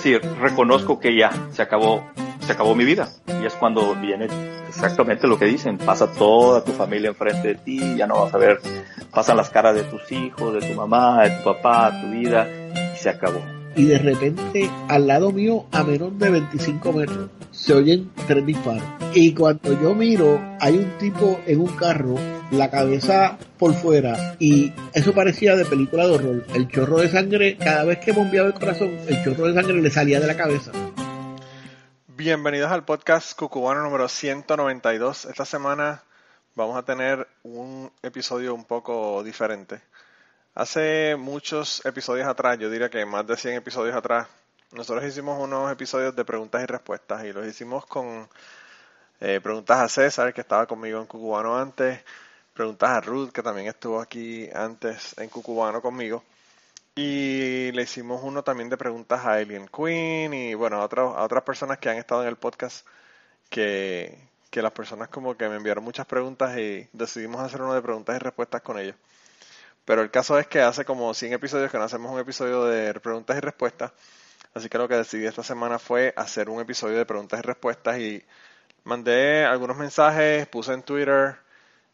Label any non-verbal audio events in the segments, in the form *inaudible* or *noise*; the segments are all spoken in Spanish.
Es decir, reconozco que ya se acabó, se acabó mi vida. Y es cuando viene exactamente lo que dicen. Pasa toda tu familia enfrente de ti, ya no vas a ver, pasan las caras de tus hijos, de tu mamá, de tu papá, tu vida, y se acabó. Y de repente, al lado mío, a menos de 25 metros, se oyen tres disparos. Y cuando yo miro, hay un tipo en un carro la cabeza por fuera y eso parecía de película de horror. El chorro de sangre, cada vez que bombeaba el corazón, el chorro de sangre le salía de la cabeza. Bienvenidos al podcast Cucubano número 192. Esta semana vamos a tener un episodio un poco diferente. Hace muchos episodios atrás, yo diría que más de 100 episodios atrás, nosotros hicimos unos episodios de preguntas y respuestas y los hicimos con eh, preguntas a César, que estaba conmigo en Cucubano antes, preguntas a Ruth, que también estuvo aquí antes en Cucubano conmigo. Y le hicimos uno también de preguntas a Alien Queen y bueno, a, a otras personas que han estado en el podcast que, que las personas como que me enviaron muchas preguntas y decidimos hacer uno de preguntas y respuestas con ellos. Pero el caso es que hace como 100 episodios que no hacemos un episodio de preguntas y respuestas. Así que lo que decidí esta semana fue hacer un episodio de preguntas y respuestas y mandé algunos mensajes, puse en Twitter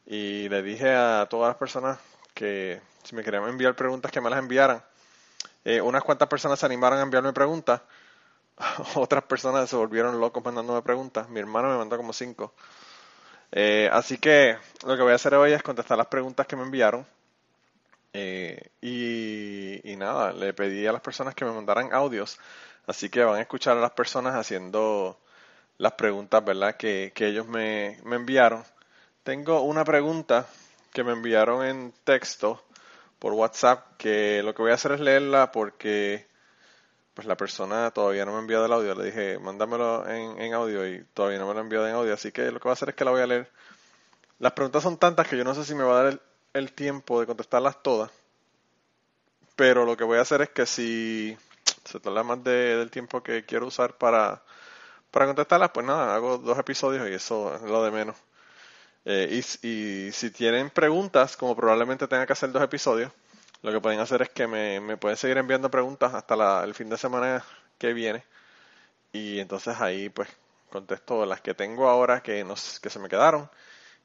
y le dije a todas las personas que si me querían enviar preguntas que me las enviaran. Eh, unas cuantas personas se animaron a enviarme preguntas, *laughs* otras personas se volvieron locos mandándome preguntas. Mi hermano me mandó como cinco. Eh, así que lo que voy a hacer hoy es contestar las preguntas que me enviaron. Eh, y, y, nada, le pedí a las personas que me mandaran audios. Así que van a escuchar a las personas haciendo las preguntas, ¿verdad? Que, que ellos me, me enviaron. Tengo una pregunta que me enviaron en texto por WhatsApp que lo que voy a hacer es leerla porque pues la persona todavía no me ha enviado el audio. Le dije, mándamelo en, audio y todavía no me lo ha enviado en audio. Así que lo que voy a hacer es que la voy a leer. Las preguntas son tantas que yo no sé si me va a dar el, el tiempo de contestarlas todas. Pero lo que voy a hacer es que si se tarda más de, del tiempo que quiero usar para, para contestarlas, pues nada, hago dos episodios y eso es lo de menos. Eh, y, si tienen preguntas, como probablemente tenga que hacer dos episodios, lo que pueden hacer es que me, me pueden seguir enviando preguntas hasta el fin de semana que viene. Y entonces ahí pues contesto las que tengo ahora que, nos, que se me quedaron.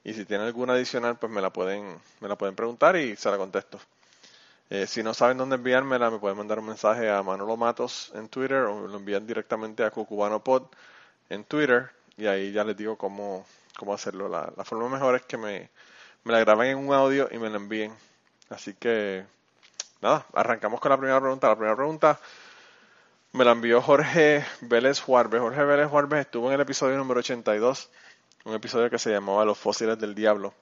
Y si tienen alguna adicional, pues me la pueden, me la pueden preguntar y se la contesto. Eh, si no saben dónde enviármela, me pueden mandar un mensaje a Manolo Matos en Twitter o lo envían directamente a Cucubano Pod en Twitter y ahí ya les digo cómo, cómo hacerlo. La, la forma mejor es que me, me la graben en un audio y me la envíen. Así que, nada, arrancamos con la primera pregunta. La primera pregunta me la envió Jorge Vélez Juárez. Jorge Vélez Juárez estuvo en el episodio número 82, un episodio que se llamaba Los fósiles del diablo.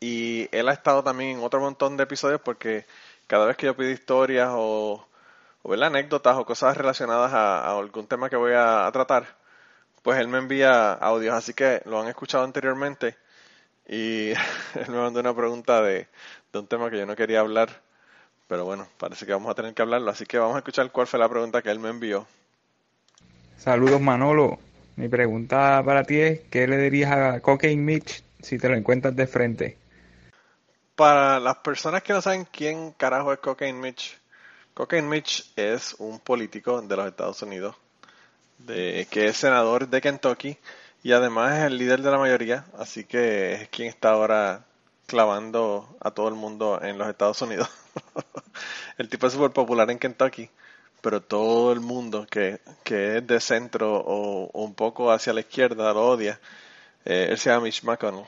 Y él ha estado también en otro montón de episodios porque cada vez que yo pido historias o, o anécdotas o cosas relacionadas a, algún tema que voy a, a tratar, pues él me envía audios, así que lo han escuchado anteriormente y *laughs* él me mandó una pregunta de, de, un tema que yo no quería hablar, pero bueno, parece que vamos a tener que hablarlo, así que vamos a escuchar cuál fue la pregunta que él me envió. Saludos Manolo, mi pregunta para ti es, ¿qué le dirías a Cocaine Mitch si te lo encuentras de frente? Para las personas que no saben quién carajo es Cocaine Mitch, Cocaine Mitch es un político de los Estados Unidos de, que es senador de Kentucky y además es el líder de la mayoría, así que es quien está ahora clavando a todo el mundo en los Estados Unidos. *laughs* el tipo es súper popular en Kentucky, pero todo el mundo que, que es de centro o, un poco hacia la izquierda lo odia. Eh, él se llama Mitch McConnell.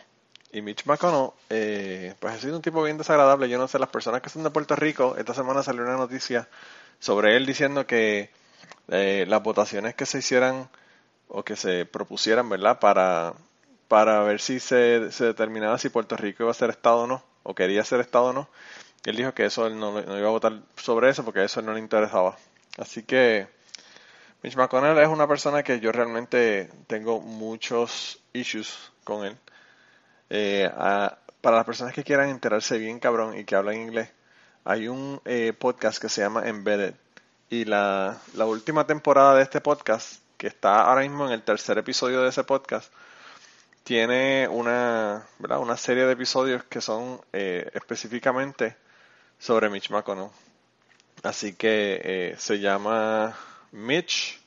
Y Mitch McConnell, eh, pues ha sido un tipo bien desagradable. Yo no sé, las personas que son de Puerto Rico, esta semana salió una noticia sobre él diciendo que eh, las votaciones que se hicieran o que se propusieran, ¿verdad? Para, para ver si se, se, determinaba si Puerto Rico iba a ser Estado o no, o quería ser Estado o no. Él dijo que eso él no, no iba a votar sobre eso porque eso no le interesaba. Así que Mitch McConnell es una persona que yo realmente tengo muchos issues con él. Eh, a, para las personas que quieran enterarse bien cabrón y que hablan inglés, hay un eh, podcast que se llama Embedded y la, última temporada de este podcast, que está ahora mismo en el tercer episodio de ese podcast, tiene una, una serie de episodios que son eh, específicamente sobre Mitch McConnell. Así que eh, se llama Mitch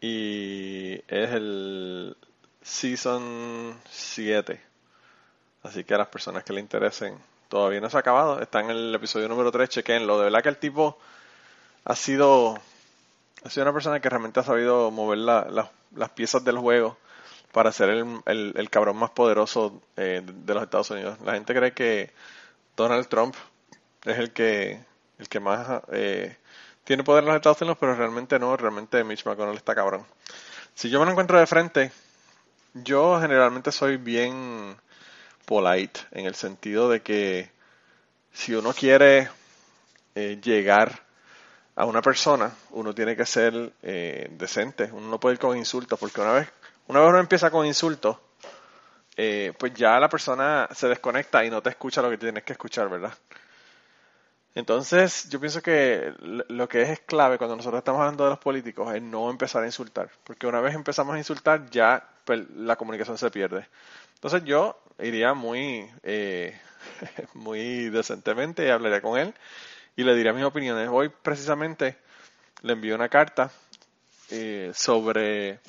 y es el Season 7. Así que a las personas que le interesen, todavía no se ha acabado. Está en el episodio número 3, chequenlo. De verdad que el tipo ha sido, ha sido una persona que realmente ha sabido mover las piezas del juego para ser el, el, cabrón más poderoso eh, de los Estados Unidos. La gente cree que Donald Trump es el que, el que más eh, tiene poder en los Estados Unidos, pero realmente no, realmente Mitch McConnell está cabrón. Si yo me lo encuentro de frente, yo generalmente soy bien polite en el sentido de que si uno quiere eh, llegar a una persona, uno tiene que ser eh, decente, uno no puede ir con insultos, porque una vez, una vez uno empieza con insultos, eh, pues ya la persona se desconecta y no te escucha lo que tienes que escuchar, ¿verdad? Entonces, yo pienso que lo que es clave cuando nosotros estamos hablando de los políticos es no empezar a insultar, porque una vez empezamos a insultar ya pues, la comunicación se pierde. Entonces yo iría muy, eh, *laughs* muy decentemente y hablaría con él y le diría mis opiniones. Hoy precisamente le envié una carta eh, sobre,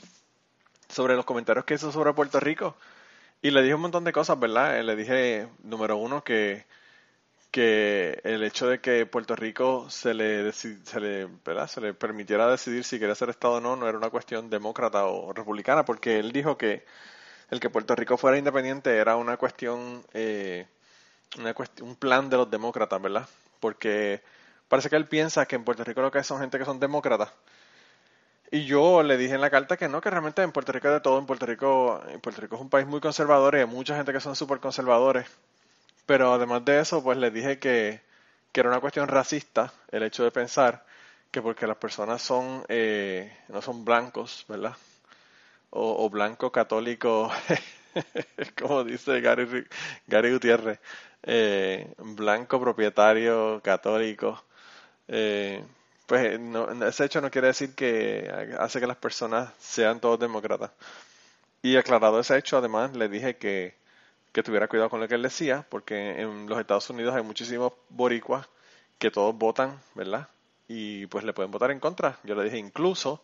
sobre los comentarios que hizo sobre Puerto Rico y le dije un montón de cosas, ¿verdad? Eh, le dije, número uno, que, que el hecho de que Puerto Rico se le, se le, se le permitiera decidir si quería ser Estado o no, no era una cuestión demócrata o republicana, porque él dijo que el que Puerto Rico fuera independiente era una cuestión, eh, una un plan de los demócratas, ¿verdad? Porque parece que él piensa que en Puerto Rico lo que hay son gente que son demócratas. Y yo le dije en la carta que no, que realmente en Puerto Rico de todo. En Puerto Rico, en Puerto Rico es un país muy conservador y hay mucha gente que son súper conservadores. Pero además de eso, pues le dije que, que, era una cuestión racista el hecho de pensar que porque las personas son eh, no son blancos, ¿verdad? o, blanco católico, *laughs* como dice Gary, Gary Gutiérrez, eh, blanco propietario católico. Eh, pues ese hecho no quiere decir que hace que las personas sean todos demócratas. Y aclarado ese hecho, además, le dije que, que tuviera cuidado con lo que él decía, porque en los Estados Unidos hay muchísimos boricuas que todos votan, ¿verdad? Y pues le pueden votar en contra. Yo le dije, incluso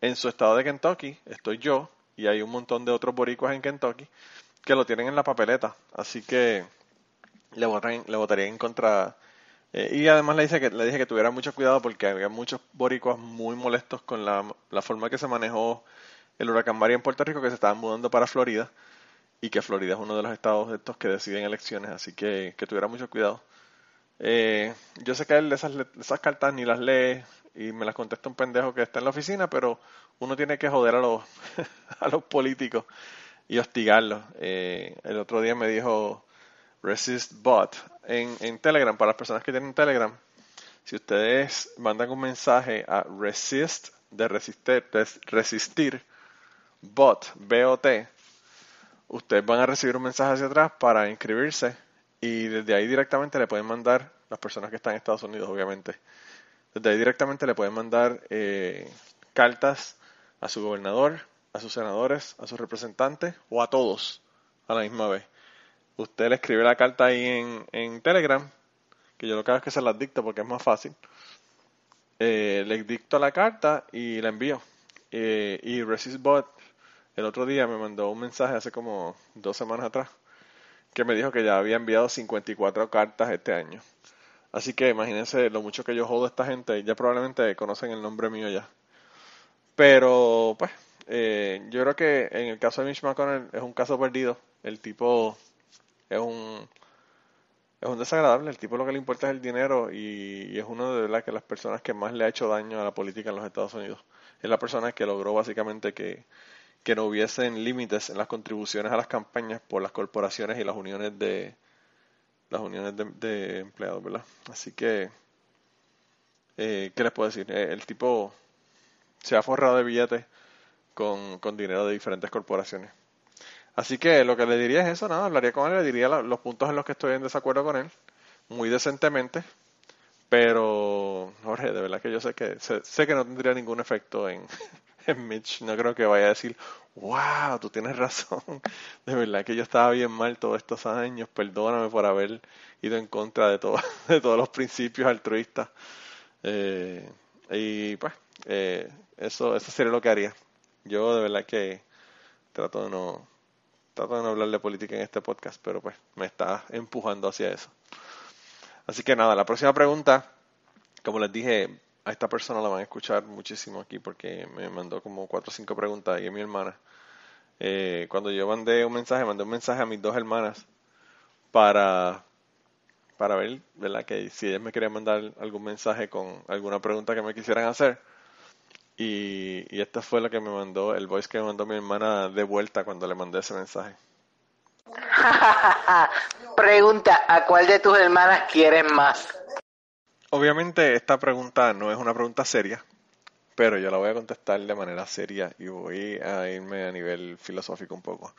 en su estado de Kentucky estoy yo y hay un montón de otros boricuas en Kentucky que lo tienen en la papeleta. Así que le, le votaría en contra. Eh, y además le dije, que, le dije que tuviera mucho cuidado porque había muchos boricuas muy molestos con la, forma que se manejó el huracán María en Puerto Rico que se estaban mudando para Florida y que Florida es uno de los estados de estos que deciden elecciones, así que que tuviera mucho cuidado. Eh, yo sé que él esas, esas cartas ni las lee y me las contesta un pendejo que está en la oficina, pero uno tiene que joder a los, *laughs* a los políticos y hostigarlos. Eh, el otro día me dijo Resist Bot en, en Telegram, para las personas que tienen Telegram, si ustedes mandan un mensaje a resist de resistir, resistir bot, B-O-T, ustedes van a recibir un mensaje hacia atrás para inscribirse y desde ahí directamente le pueden mandar, las personas que están en Estados Unidos obviamente, desde ahí directamente le pueden mandar eh, cartas a su gobernador, a sus senadores, a sus representantes o a todos a la misma vez. Usted le escribe la carta ahí en, Telegram, que yo lo que hago es que se las dicto porque es más fácil. Eh, le dicto la carta y la envío. Eh, y ResistBot el otro día me mandó un mensaje hace como dos semanas atrás que me dijo que ya había enviado 54 cartas este año. Así que imagínense lo mucho que yo jodo a esta gente. Ya probablemente conocen el nombre mío ya. Pero, pues, eh, yo creo que en el caso de Mitch McConnell es un caso perdido. El tipo es un es un desagradable. El tipo lo que le importa es el dinero y, es uno de las que las personas que más le ha hecho daño a la política en los Estados Unidos. Es la persona que logró básicamente que, que no hubiesen límites en las contribuciones a las campañas por las corporaciones y las uniones de, las uniones de, empleados, ¿verdad? Así que, eh, ¿qué les puedo decir? Eh, el tipo se ha forrado de billetes con, con, dinero de diferentes corporaciones. Así que lo que le diría es eso, nada, hablaría con él, le diría los puntos en los que estoy en desacuerdo con él, muy decentemente, pero Jorge, de verdad que yo sé que sé que no tendría ningún efecto en, *laughs* *laughs* Mitch no creo que vaya a decir, wow, tú tienes razón, *laughs* de verdad que yo estaba bien mal todos estos años, perdóname por haber ido en contra de, *laughs* de todos los principios altruistas. Eh, Y pues, eh, eso, eso sería lo que haría. Yo de verdad que trato de no trato de no hablar de política en este podcast, pero pues me está empujando hacia eso. Así que nada, la próxima pregunta, como les dije, a esta persona la van a escuchar muchísimo aquí porque me mandó como cuatro o cinco preguntas y es mi hermana. Eh, cuando yo mandé un mensaje, mandé un mensaje a mis dos hermanas para, para ver, ¿verdad? Que si ellas me querían mandar algún mensaje con alguna pregunta que me quisieran hacer. Y, y esta fue la que me mandó, el voice que me mandó mi hermana de vuelta cuando le mandé ese mensaje. *laughs* Pregunta, ¿a cuál de tus hermanas quieres más? Obviamente esta pregunta no es una pregunta seria, pero yo la voy a contestar de manera seria y voy a irme a nivel filosófico un poco.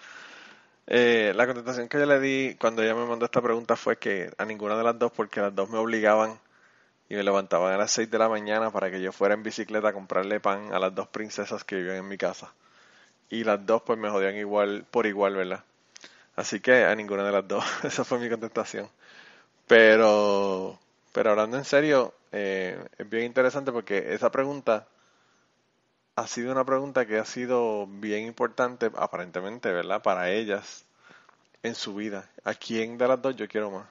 Eh, la contestación que yo le di cuando ella me mandó esta pregunta fue que a ninguna de las dos, porque las dos me obligaban y me levantaban a las 6 de la mañana para que yo fuera en bicicleta a comprarle pan a las dos princesas que vivían en mi casa. Y las dos pues me jodían igual, por igual, ¿verdad? Así que a ninguna de las dos. *laughs* Esa fue mi contestación. Pero, pero hablando en serio, eh, es bien interesante porque esa pregunta ha sido una pregunta que ha sido bien importante, aparentemente, ¿verdad? Para ellas en su vida. ¿A quién de las dos yo quiero más?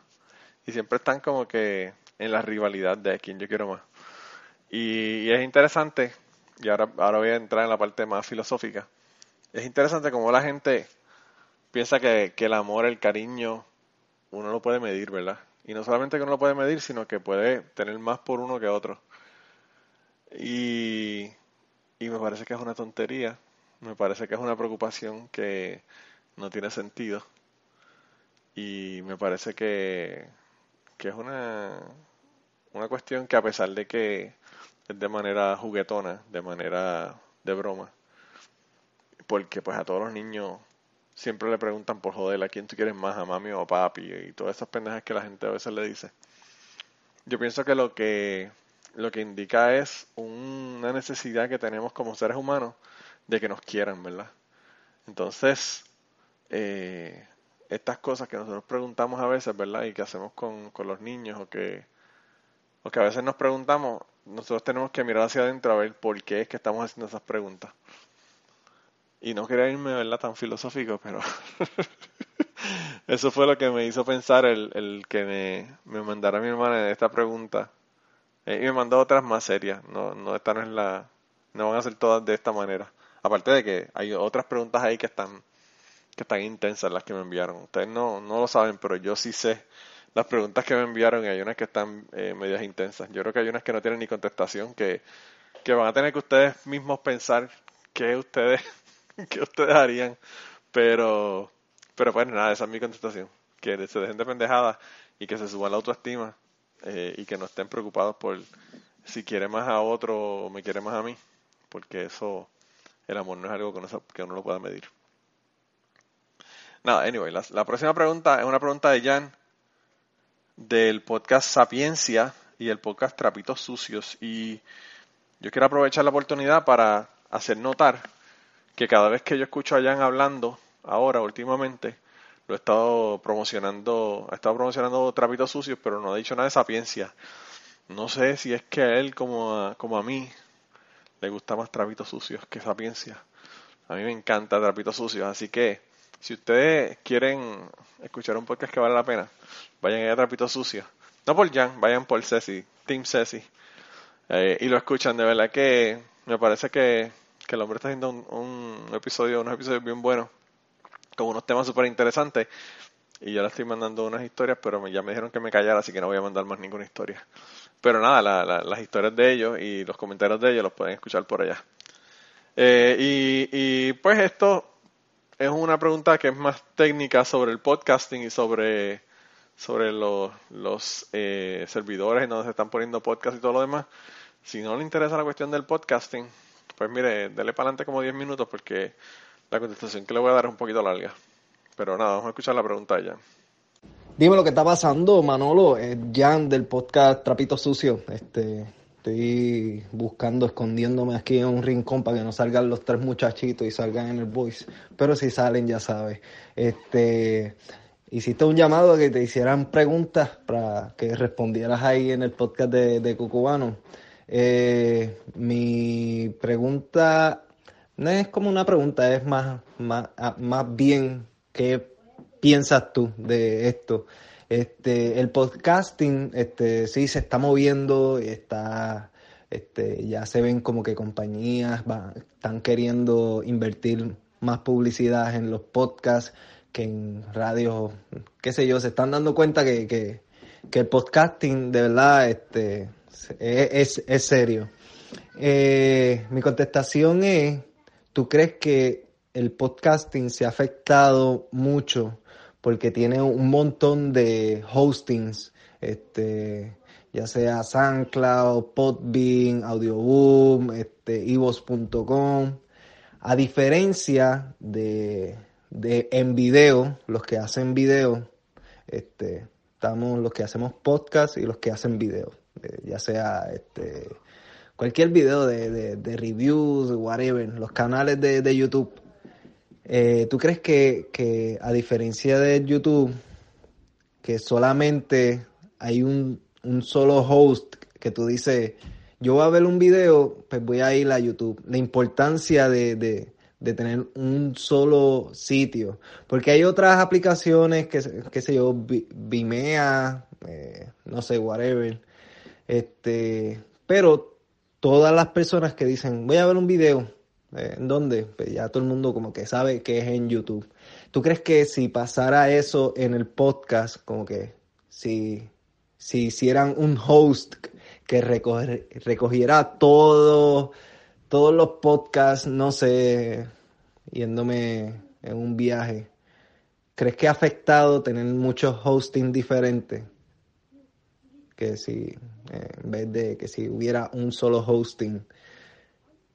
Y siempre están como que en la rivalidad de a quién yo quiero más. Y, es interesante, y ahora, ahora voy a entrar en la parte más filosófica, es interesante como la gente piensa que, que el amor, el cariño, uno lo puede medir, ¿verdad? Y no solamente que uno lo puede medir, sino que puede tener más por uno que otro. Y, y me parece que es una tontería, me parece que es una preocupación que no tiene sentido. Y me parece que, que es una, una cuestión que a pesar de que es de manera juguetona, de manera de broma, porque pues a todos los niños siempre le preguntan por joder a quién tú quieres más, a mami o a papi, y todas esas pendejas que la gente a veces le dice. Yo pienso que lo que lo que indica es una necesidad que tenemos como seres humanos de que nos quieran, ¿verdad? Entonces, eh, estas cosas que nosotros preguntamos a veces, ¿verdad? Y que hacemos con, con los niños o que, o que a veces nos preguntamos, nosotros tenemos que mirar hacia adentro a ver por qué es que estamos haciendo esas preguntas. Y no quería irme, ¿verdad? Tan filosófico, pero *laughs* eso fue lo que me hizo pensar el, el que me, me mandara mi hermana esta pregunta. Eh, y me mandó otras más serias. No, no, esta no es la, no van a ser todas de esta manera. Aparte de que hay otras preguntas ahí que están que están intensas las que me enviaron. Ustedes no, no lo saben, pero yo sí sé las preguntas que me enviaron y hay unas que están eh, medias intensas. Yo creo que hay unas que no tienen ni contestación, que, que van a tener que ustedes mismos pensar qué ustedes, *laughs* qué ustedes harían. Pero, pero pues nada, esa es mi contestación. Que se dejen de pendejadas y que se suba la autoestima eh, y que no estén preocupados por si quiere más a otro o me quiere más a mí. Porque eso, el amor no es algo que uno, que uno lo pueda medir. Nada, anyway, la, próxima pregunta es una pregunta de Jan del podcast Sapiencia y el podcast Trapitos Sucios. Y yo quiero aprovechar la oportunidad para hacer notar que cada vez que yo escucho a Jan hablando, ahora, últimamente, lo he estado promocionando, ha estado promocionando Trapitos Sucios, pero no ha dicho nada de Sapiencia. No sé si es que a él, como a, como a mí, le gusta más Trapitos Sucios que Sapiencia. A mí me encanta Trapitos Sucios, así que si ustedes quieren escuchar un podcast que vale la pena, vayan a Trapito Sucio. No por Jan, vayan por Ceci, Team Ceci. Eh, y lo escuchan. De verdad que me parece que, el hombre está haciendo un, episodio, unos episodios bien buenos, con unos temas súper interesantes. Y yo le estoy mandando unas historias, pero ya me dijeron que me callara, así que no voy a mandar más ninguna historia. Pero nada, las historias de ellos y los comentarios de ellos los pueden escuchar por allá. Eh, y, y pues esto es una pregunta que es más técnica sobre el podcasting y sobre, sobre los, los eh, servidores en donde se están poniendo podcast y todo lo demás. Si no le interesa la cuestión del podcasting, pues mire, dele para adelante como 10 minutos porque la contestación que le voy a dar es un poquito larga. Pero nada, vamos a escuchar la pregunta ya. Dime lo que está pasando, Manolo. Jan del podcast Trapito Sucio. Este, Estoy buscando, escondiéndome aquí en un rincón para que no salgan los tres muchachitos y salgan en el voice. Pero si salen, ya sabes. Este, hiciste un llamado a que te hicieran preguntas para que respondieras ahí en el podcast de, de Cucubano. Eh, mi pregunta no es como una pregunta, es más, más, ah, más bien qué piensas tú de esto. Este, el podcasting, este, sí se está moviendo, está, este, ya se ven como que compañías están queriendo invertir más publicidad en los podcasts que en radio, qué sé yo, se están dando cuenta que, que, que el podcasting de verdad este, es, es, serio. Eh, mi contestación es, ¿tú crees que el podcasting se ha afectado mucho porque tiene un montón de hostings, este, ya sea SoundCloud, Podbean, Audioboom, este, evos.com, a diferencia de, de en video, los que hacen video, este, estamos los que hacemos podcast y los que hacen video, eh, ya sea este, cualquier video de, de, reviews, whatever, los canales de, de YouTube. Eh, ¿Tú crees que, que, a diferencia de YouTube, que solamente hay un, un solo host que tú dices, yo voy a ver un video, pues voy a ir a YouTube. La importancia de, de, de tener un solo sitio. Porque hay otras aplicaciones que, qué sé yo, Vimea, eh, no sé, whatever. Este, pero todas las personas que dicen, voy a ver un video, eh, ¿en dónde? Pues ya todo el mundo como que sabe que es en YouTube. ¿Tú crees que si pasara eso en el podcast, como que si, si hicieran un host que recogiera todo todos los podcasts, no sé, yéndome en un viaje, ¿crees que ha afectado tener muchos hosting diferentes? Que si, eh, en vez de que si hubiera un solo hosting,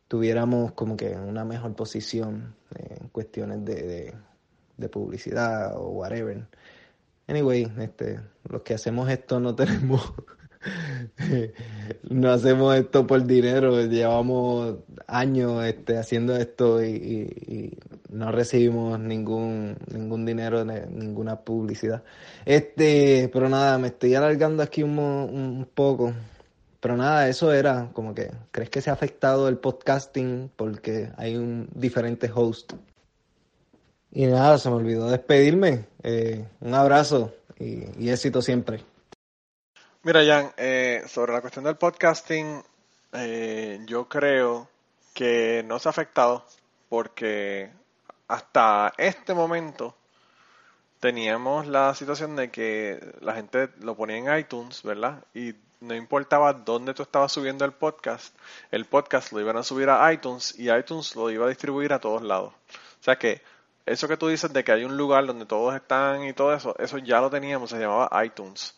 tuviéramos como que una mejor posición en cuestiones de, de publicidad o whatever. Anyway, este, los que hacemos esto no *laughs* tenemos *laughs* no hacemos esto por dinero, llevamos años este, haciendo esto y, no recibimos ningún ningún dinero, ninguna publicidad. Este, pero nada, me estoy alargando aquí un, un poco. Pero nada, eso era como que, ¿crees que se ha afectado el podcasting porque hay un diferente host? Y nada, se me olvidó despedirme. Eh, un abrazo y éxito siempre. Mira, Jan, eh, sobre la cuestión del podcasting, eh, yo creo que no se ha afectado porque hasta este momento teníamos la situación de que la gente lo ponía en iTunes, ¿verdad? Y no importaba dónde tú estabas subiendo el podcast, el podcast lo iban a subir a iTunes y iTunes lo iba a distribuir a todos lados. O sea que eso que tú dices de que hay un lugar donde todos están y todo eso, eso ya lo teníamos, se llamaba iTunes.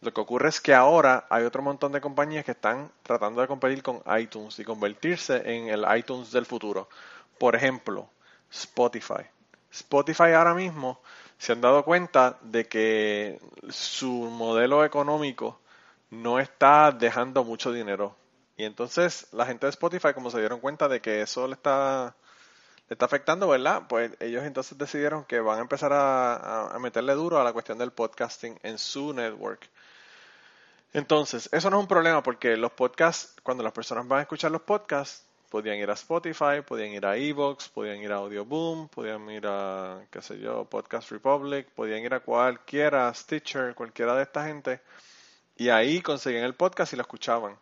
Lo que ocurre es que ahora hay otro montón de compañías que están tratando de competir con iTunes y convertirse en el iTunes del futuro. Por ejemplo, Spotify. Spotify ahora mismo se han dado cuenta de que su modelo económico no está dejando mucho dinero. Y entonces la gente de Spotify, como se dieron cuenta de que eso le está, le está afectando, ¿verdad? Pues ellos entonces decidieron que van a empezar a, a meterle duro a la cuestión del podcasting en su network. Entonces, eso no es un problema porque los podcasts, cuando las personas van a escuchar los podcasts, podían ir a Spotify, podían ir a Evox, podían ir a Audioboom, podían ir a, qué sé yo, Podcast Republic, podían ir a cualquiera, Stitcher, cualquiera de esta gente, y ahí conseguían el podcast y lo escuchaban.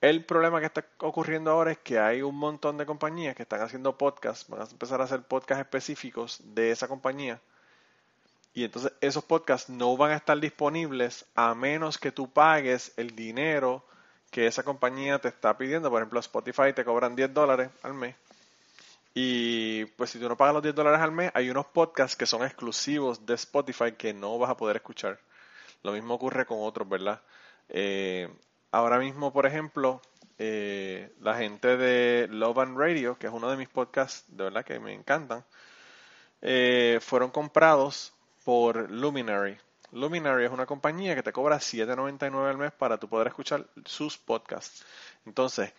El problema que está ocurriendo ahora es que hay un montón de compañías que están haciendo podcasts, van a empezar a hacer podcasts específicos de esa compañía y entonces esos podcasts no van a estar disponibles a menos que tú pagues el dinero que esa compañía te está pidiendo. Por ejemplo, Spotify te cobran 10 dólares al mes. Y pues si tú no pagas los 10 dólares al mes, hay unos podcasts que son exclusivos de Spotify que no vas a poder escuchar. Lo mismo ocurre con otros, ¿verdad? Eh, ahora mismo, por ejemplo, eh, la gente de Love and Radio, que es uno de mis podcasts, de verdad que me encantan, eh, fueron comprados por Luminary. Luminary es una compañía que te cobra $7.99 al mes para tú poder escuchar sus podcasts. Entonces,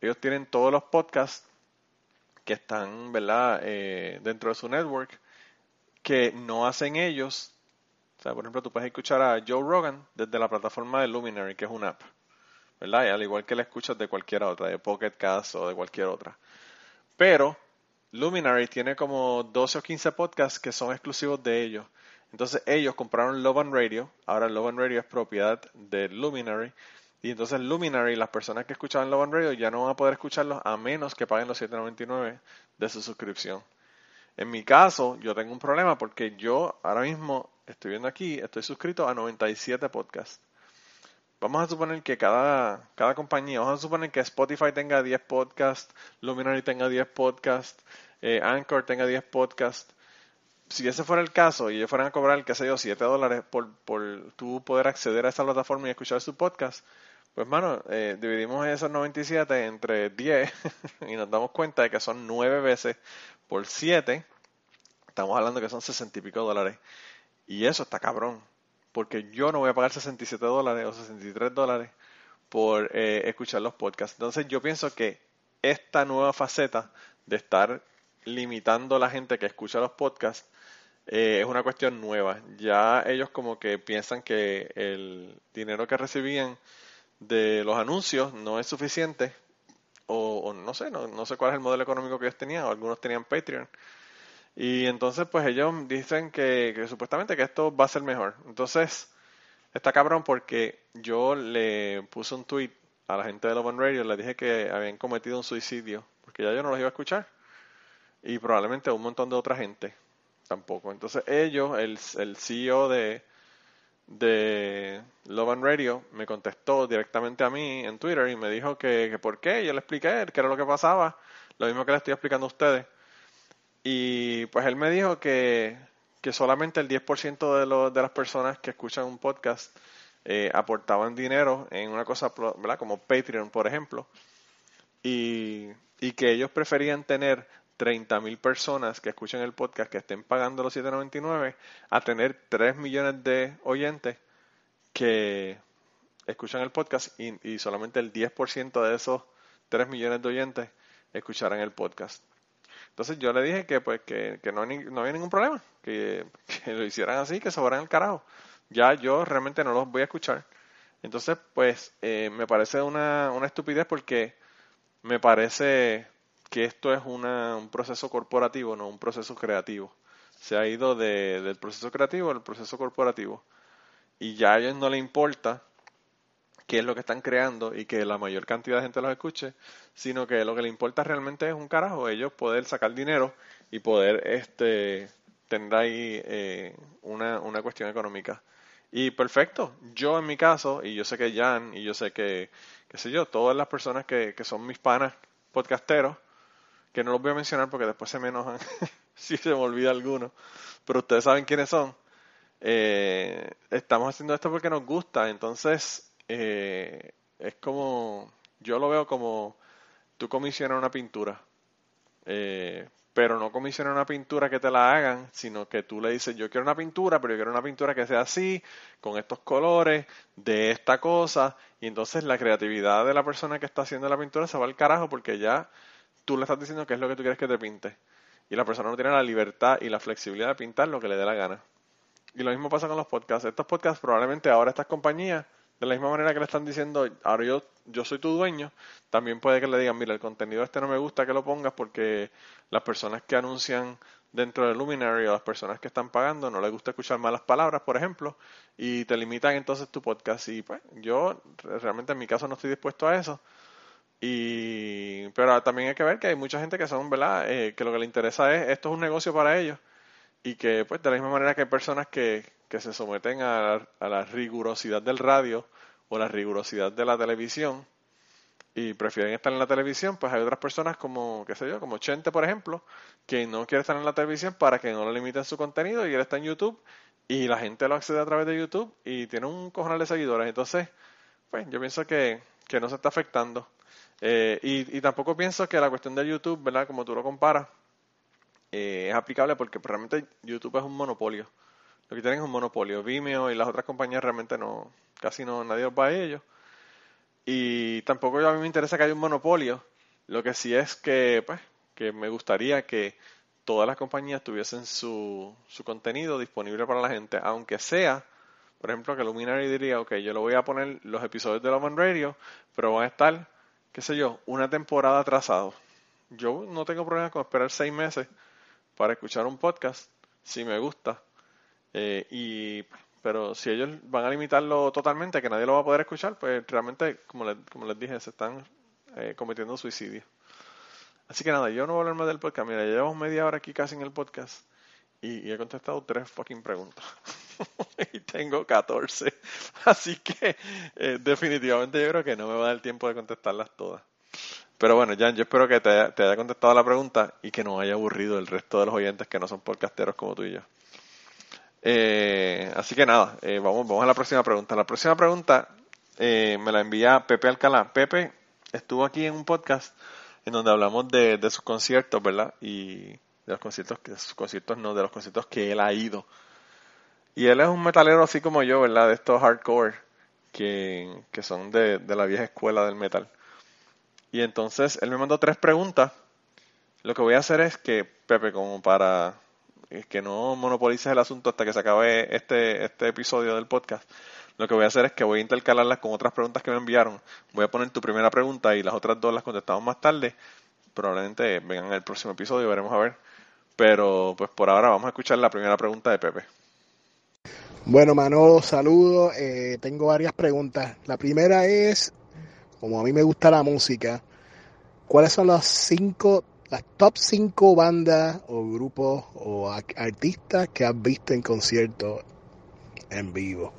ellos tienen todos los podcasts que están, ¿verdad?, eh, dentro de su network, que no hacen ellos. O sea, por ejemplo, tú puedes escuchar a Joe Rogan desde la plataforma de Luminary, que es una app. ¿verdad? Y al igual que la escuchas de cualquier otra, de Pocket Cast o de cualquier otra. Pero Luminary tiene como 12 o 15 podcasts que son exclusivos de ellos. Entonces ellos compraron Love Radio, ahora Love Radio es propiedad de Luminary, y entonces Luminary, las personas que escuchaban Love Radio ya no van a poder escucharlos a menos que paguen los 7.99 de su suscripción. En mi caso, yo tengo un problema porque yo ahora mismo estoy viendo aquí, estoy suscrito a 97 podcasts. Vamos a suponer que cada, cada compañía, vamos a suponer que Spotify tenga 10 podcasts, Luminary tenga 10 podcasts, eh, Anchor tenga 10 podcasts. Si ese fuera el caso y ellos fueran a cobrar, qué sé yo, 7 dólares por, por tú poder acceder a esa plataforma y escuchar su podcast, pues mano, eh, dividimos esos 97 entre 10 *laughs* y nos damos cuenta de que son 9 veces por 7. Estamos hablando que son 60 y pico dólares. Y eso está cabrón. Porque yo no voy a pagar 67 dólares o 63 dólares por eh, escuchar los podcasts. Entonces yo pienso que esta nueva faceta de estar limitando a la gente que escucha los podcasts eh, es una cuestión nueva. Ya ellos como que piensan que el dinero que recibían de los anuncios no es suficiente, o, no sé, no, sé cuál es el modelo económico que ellos tenían, o algunos tenían Patreon. Y entonces, pues ellos dicen que, supuestamente que esto va a ser mejor. Entonces, está cabrón porque yo le puse un tweet a la gente de Love Radio, le dije que habían cometido un suicidio, porque ya yo no los iba a escuchar. Y probablemente un montón de otra gente tampoco. Entonces ellos, el, el CEO de, de Love and Radio me contestó directamente a mí en Twitter y me dijo que, que por qué. Yo le expliqué qué era lo que pasaba, lo mismo que le estoy explicando a ustedes. Y pues él me dijo que, que solamente el 10% de, lo, de las personas que escuchan un podcast eh, aportaban dinero en una cosa, ¿verdad? Como Patreon, por ejemplo. Y, y que ellos preferían tener 30.000 personas que escuchen el podcast que estén pagando los 7.99 a tener 3 millones de oyentes que escuchan el podcast y, solamente el 10% de esos 3 millones de oyentes escucharán el podcast. Entonces yo le dije que pues que, no, no, había ningún problema, que, *laughs* lo hicieran así, que se fueran el carajo. Ya yo realmente no los voy a escuchar. Entonces pues eh, me parece una, una estupidez porque me parece que esto es un proceso corporativo, no un proceso creativo. Se ha ido del proceso creativo al proceso corporativo. Y ya a ellos no le importa qué es lo que están creando y que la mayor cantidad de gente los escuche, sino que lo que le importa realmente es un carajo, ellos poder sacar dinero y poder este tener ahí eh, una, una cuestión económica. Y perfecto, yo en mi caso, y yo sé que Jan, y yo sé que, qué sé yo, todas las personas que, que son mis panas podcasteros, que no los voy a mencionar porque después se me enojan *laughs* si se me olvida alguno, pero ustedes saben quiénes son. Eh, estamos haciendo esto porque nos gusta, entonces eh, es como, yo lo veo como tú comisionas una pintura, eh, pero no comisionas una pintura que te la hagan, sino que tú le dices, yo quiero una pintura, pero yo quiero una pintura que sea así, con estos colores, de esta cosa, y entonces la creatividad de la persona que está haciendo la pintura se va al carajo porque ya tú le estás diciendo qué es lo que tú quieres que te pinte. Y la persona no tiene la libertad y la flexibilidad de pintar lo que le dé la gana. Y lo mismo pasa con los podcasts. Estos podcasts probablemente ahora estas compañías, de la misma manera que le están diciendo, ahora yo, yo soy tu dueño, también puede que le digan, mira, el contenido este no me gusta que lo pongas porque las personas que anuncian dentro del Luminary o las personas que están pagando no les gusta escuchar malas palabras, por ejemplo, y te limitan entonces tu podcast. Y pues yo realmente en mi caso no estoy dispuesto a eso. Y, pero también hay que ver que hay mucha gente que son, ¿verdad? Eh, que lo que le interesa es, esto es un negocio para ellos. Y que, pues, de la misma manera que hay personas que, que se someten a, la rigurosidad del radio o la rigurosidad de la televisión y prefieren estar en la televisión, pues hay otras personas como, qué sé yo, como Chente, por ejemplo, que no quiere estar en la televisión para que no le limiten su contenido y él está en YouTube y la gente lo accede a través de YouTube y tiene un cojonal de seguidores. Entonces, pues, yo pienso que, que no se está afectando. Eh, y, tampoco pienso que la cuestión de YouTube, ¿verdad? Como tú lo comparas, eh, es aplicable porque realmente YouTube es un monopolio. Lo que tienen es un monopolio. Vimeo y las otras compañías realmente no, casi no, nadie va a ellos. Y tampoco a mí me interesa que haya un monopolio. Lo que sí es que, pues, que me gustaría que todas las compañías tuviesen su, su contenido disponible para la gente, aunque sea por ejemplo, que Luminary diría, ok, yo lo voy a poner los episodios de Love Radio, pero van a estar, qué sé yo, una temporada atrasados. Yo no tengo problema con esperar seis meses para escuchar un podcast, si me gusta. Eh, y pero si ellos van a limitarlo totalmente, que nadie lo va a poder escuchar, pues realmente, como, como les dije, se están eh, cometiendo suicidio. Así que nada, yo no voy a hablar más del podcast. Mira, llevamos media hora aquí casi en el podcast y, he contestado tres fucking preguntas. *laughs* y tengo 14. *laughs* Así que eh, definitivamente yo creo que no me va a dar tiempo de contestarlas todas. Pero bueno, Jan, yo espero que te haya, contestado la pregunta y que no haya aburrido el resto de los oyentes que no son podcasteros como tú y yo. Eh, así que nada, eh, vamos, vamos a la próxima pregunta. La próxima pregunta me la envía Pepe Alcalá. Pepe estuvo aquí en un podcast en donde hablamos de, sus conciertos, ¿verdad? Y de los conciertos, sus conciertos no, de los conciertos que él ha ido. Y él es un metalero así como yo, ¿verdad? De estos hardcore que, que son de, de la vieja escuela del metal. Y entonces él me mandó tres preguntas. Lo que voy a hacer es que, Pepe, como para que no monopolices el asunto hasta que se acabe este, este episodio del podcast, lo que voy a hacer es que voy a intercalarlas con otras preguntas que me enviaron. Voy a poner tu primera pregunta y las otras dos las contestamos más tarde. Probablemente vengan en el próximo episodio, veremos a ver. Pero pues por ahora vamos a escuchar la primera pregunta de Pepe. Bueno, Manolo, saludos. Eh, tengo varias preguntas. La primera es, como a mí me gusta la música, ¿cuáles son las cinco, las top cinco bandas o grupos o artistas que has visto en concierto en vivo?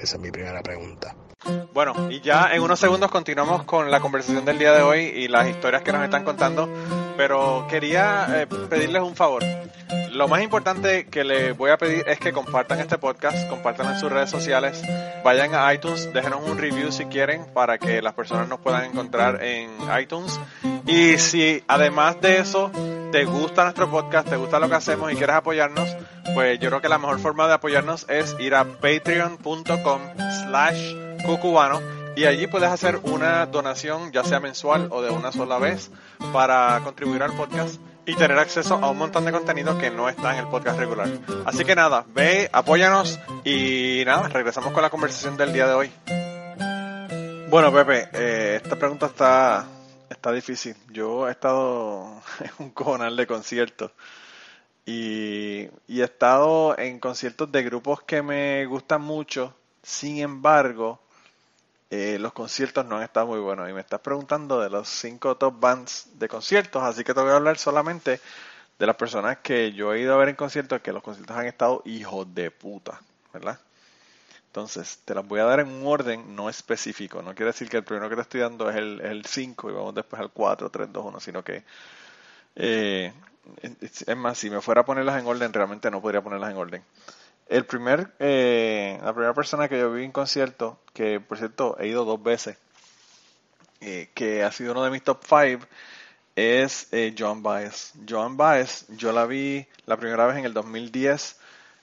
Esa es mi primera pregunta. Bueno, y ya en unos segundos continuamos con la conversación del día de hoy y las historias que nos están contando, pero quería eh, pedirles un favor. Lo más importante que les voy a pedir es que compartan este podcast, compartan en sus redes sociales, vayan a iTunes, déjenos un review si quieren para que las personas nos puedan encontrar en iTunes. Y si además de eso te gusta nuestro podcast, te gusta lo que hacemos y quieres apoyarnos, pues yo creo que la mejor forma de apoyarnos es ir a patreon.com slash cucubano y allí puedes hacer una donación ya sea mensual o de una sola vez para contribuir al podcast y tener acceso a un montón de contenido que no está en el podcast regular. Así que nada, ve, apóyanos y nada, regresamos con la conversación del día de hoy. Bueno, Pepe, eh, esta pregunta está, está difícil. Yo he estado *laughs* en un cojonal de conciertos y, y he estado en conciertos de grupos que me gustan mucho. Sin embargo, eh, los conciertos no han estado muy buenos. Y me estás preguntando de los cinco top bands de conciertos, así que te voy a hablar solamente de las personas que yo he ido a ver en conciertos, que los conciertos han estado hijos de puta, ¿verdad? Entonces, te las voy a dar en un orden no específico. No quiere decir que el primero que te estoy dando es el 5 y vamos después al 4, 3, 2, 1, sino que... Eh, es más, si me fuera a ponerlas en orden, realmente no podría ponerlas en orden. El primer, eh, la primera persona que yo vi en concierto, que por cierto he ido dos veces, eh, que ha sido uno de mis top five, es eh, Joan Baez. Joan Baez, yo la vi la primera vez en el 2010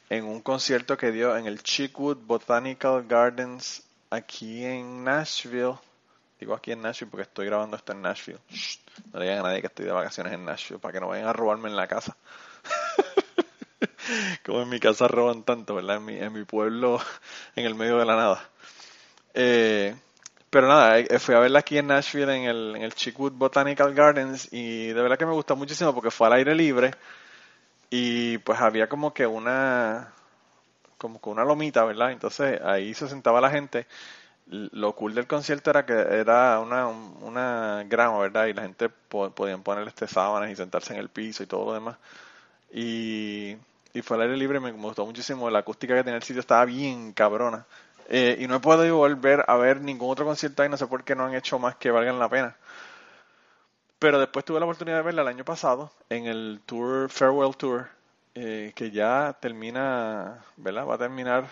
en un concierto que dio en el Chickwood Botanical Gardens aquí en Nashville. Digo aquí en Nashville porque estoy grabando esto en Nashville. no le digan a nadie que estoy de vacaciones en Nashville para que no vayan a robarme en la casa. Como en mi casa roban tanto, ¿verdad? En mi, en mi pueblo, *laughs* en el medio de la nada. Eh, pero nada, eh, fui a verla aquí en Nashville en el, en el Chickwood Botanical Gardens y de verdad que me gustó muchísimo porque fue al aire libre y pues había como que una como que una lomita, ¿verdad? Entonces ahí se sentaba la gente. Lo cool del concierto era que era una, una grama, ¿verdad? Y la gente podían poner este sábanas y sentarse en el piso y todo lo demás. Y y fue al aire libre, me, gustó muchísimo. La acústica que tenía el sitio estaba bien cabrona. Eh, y no he podido volver a ver ningún otro concierto ahí, no sé por qué no han hecho más que valgan la pena. Pero después tuve la oportunidad de verla el año pasado en el Tour, Farewell Tour, eh, que ya termina, ¿verdad? Va a terminar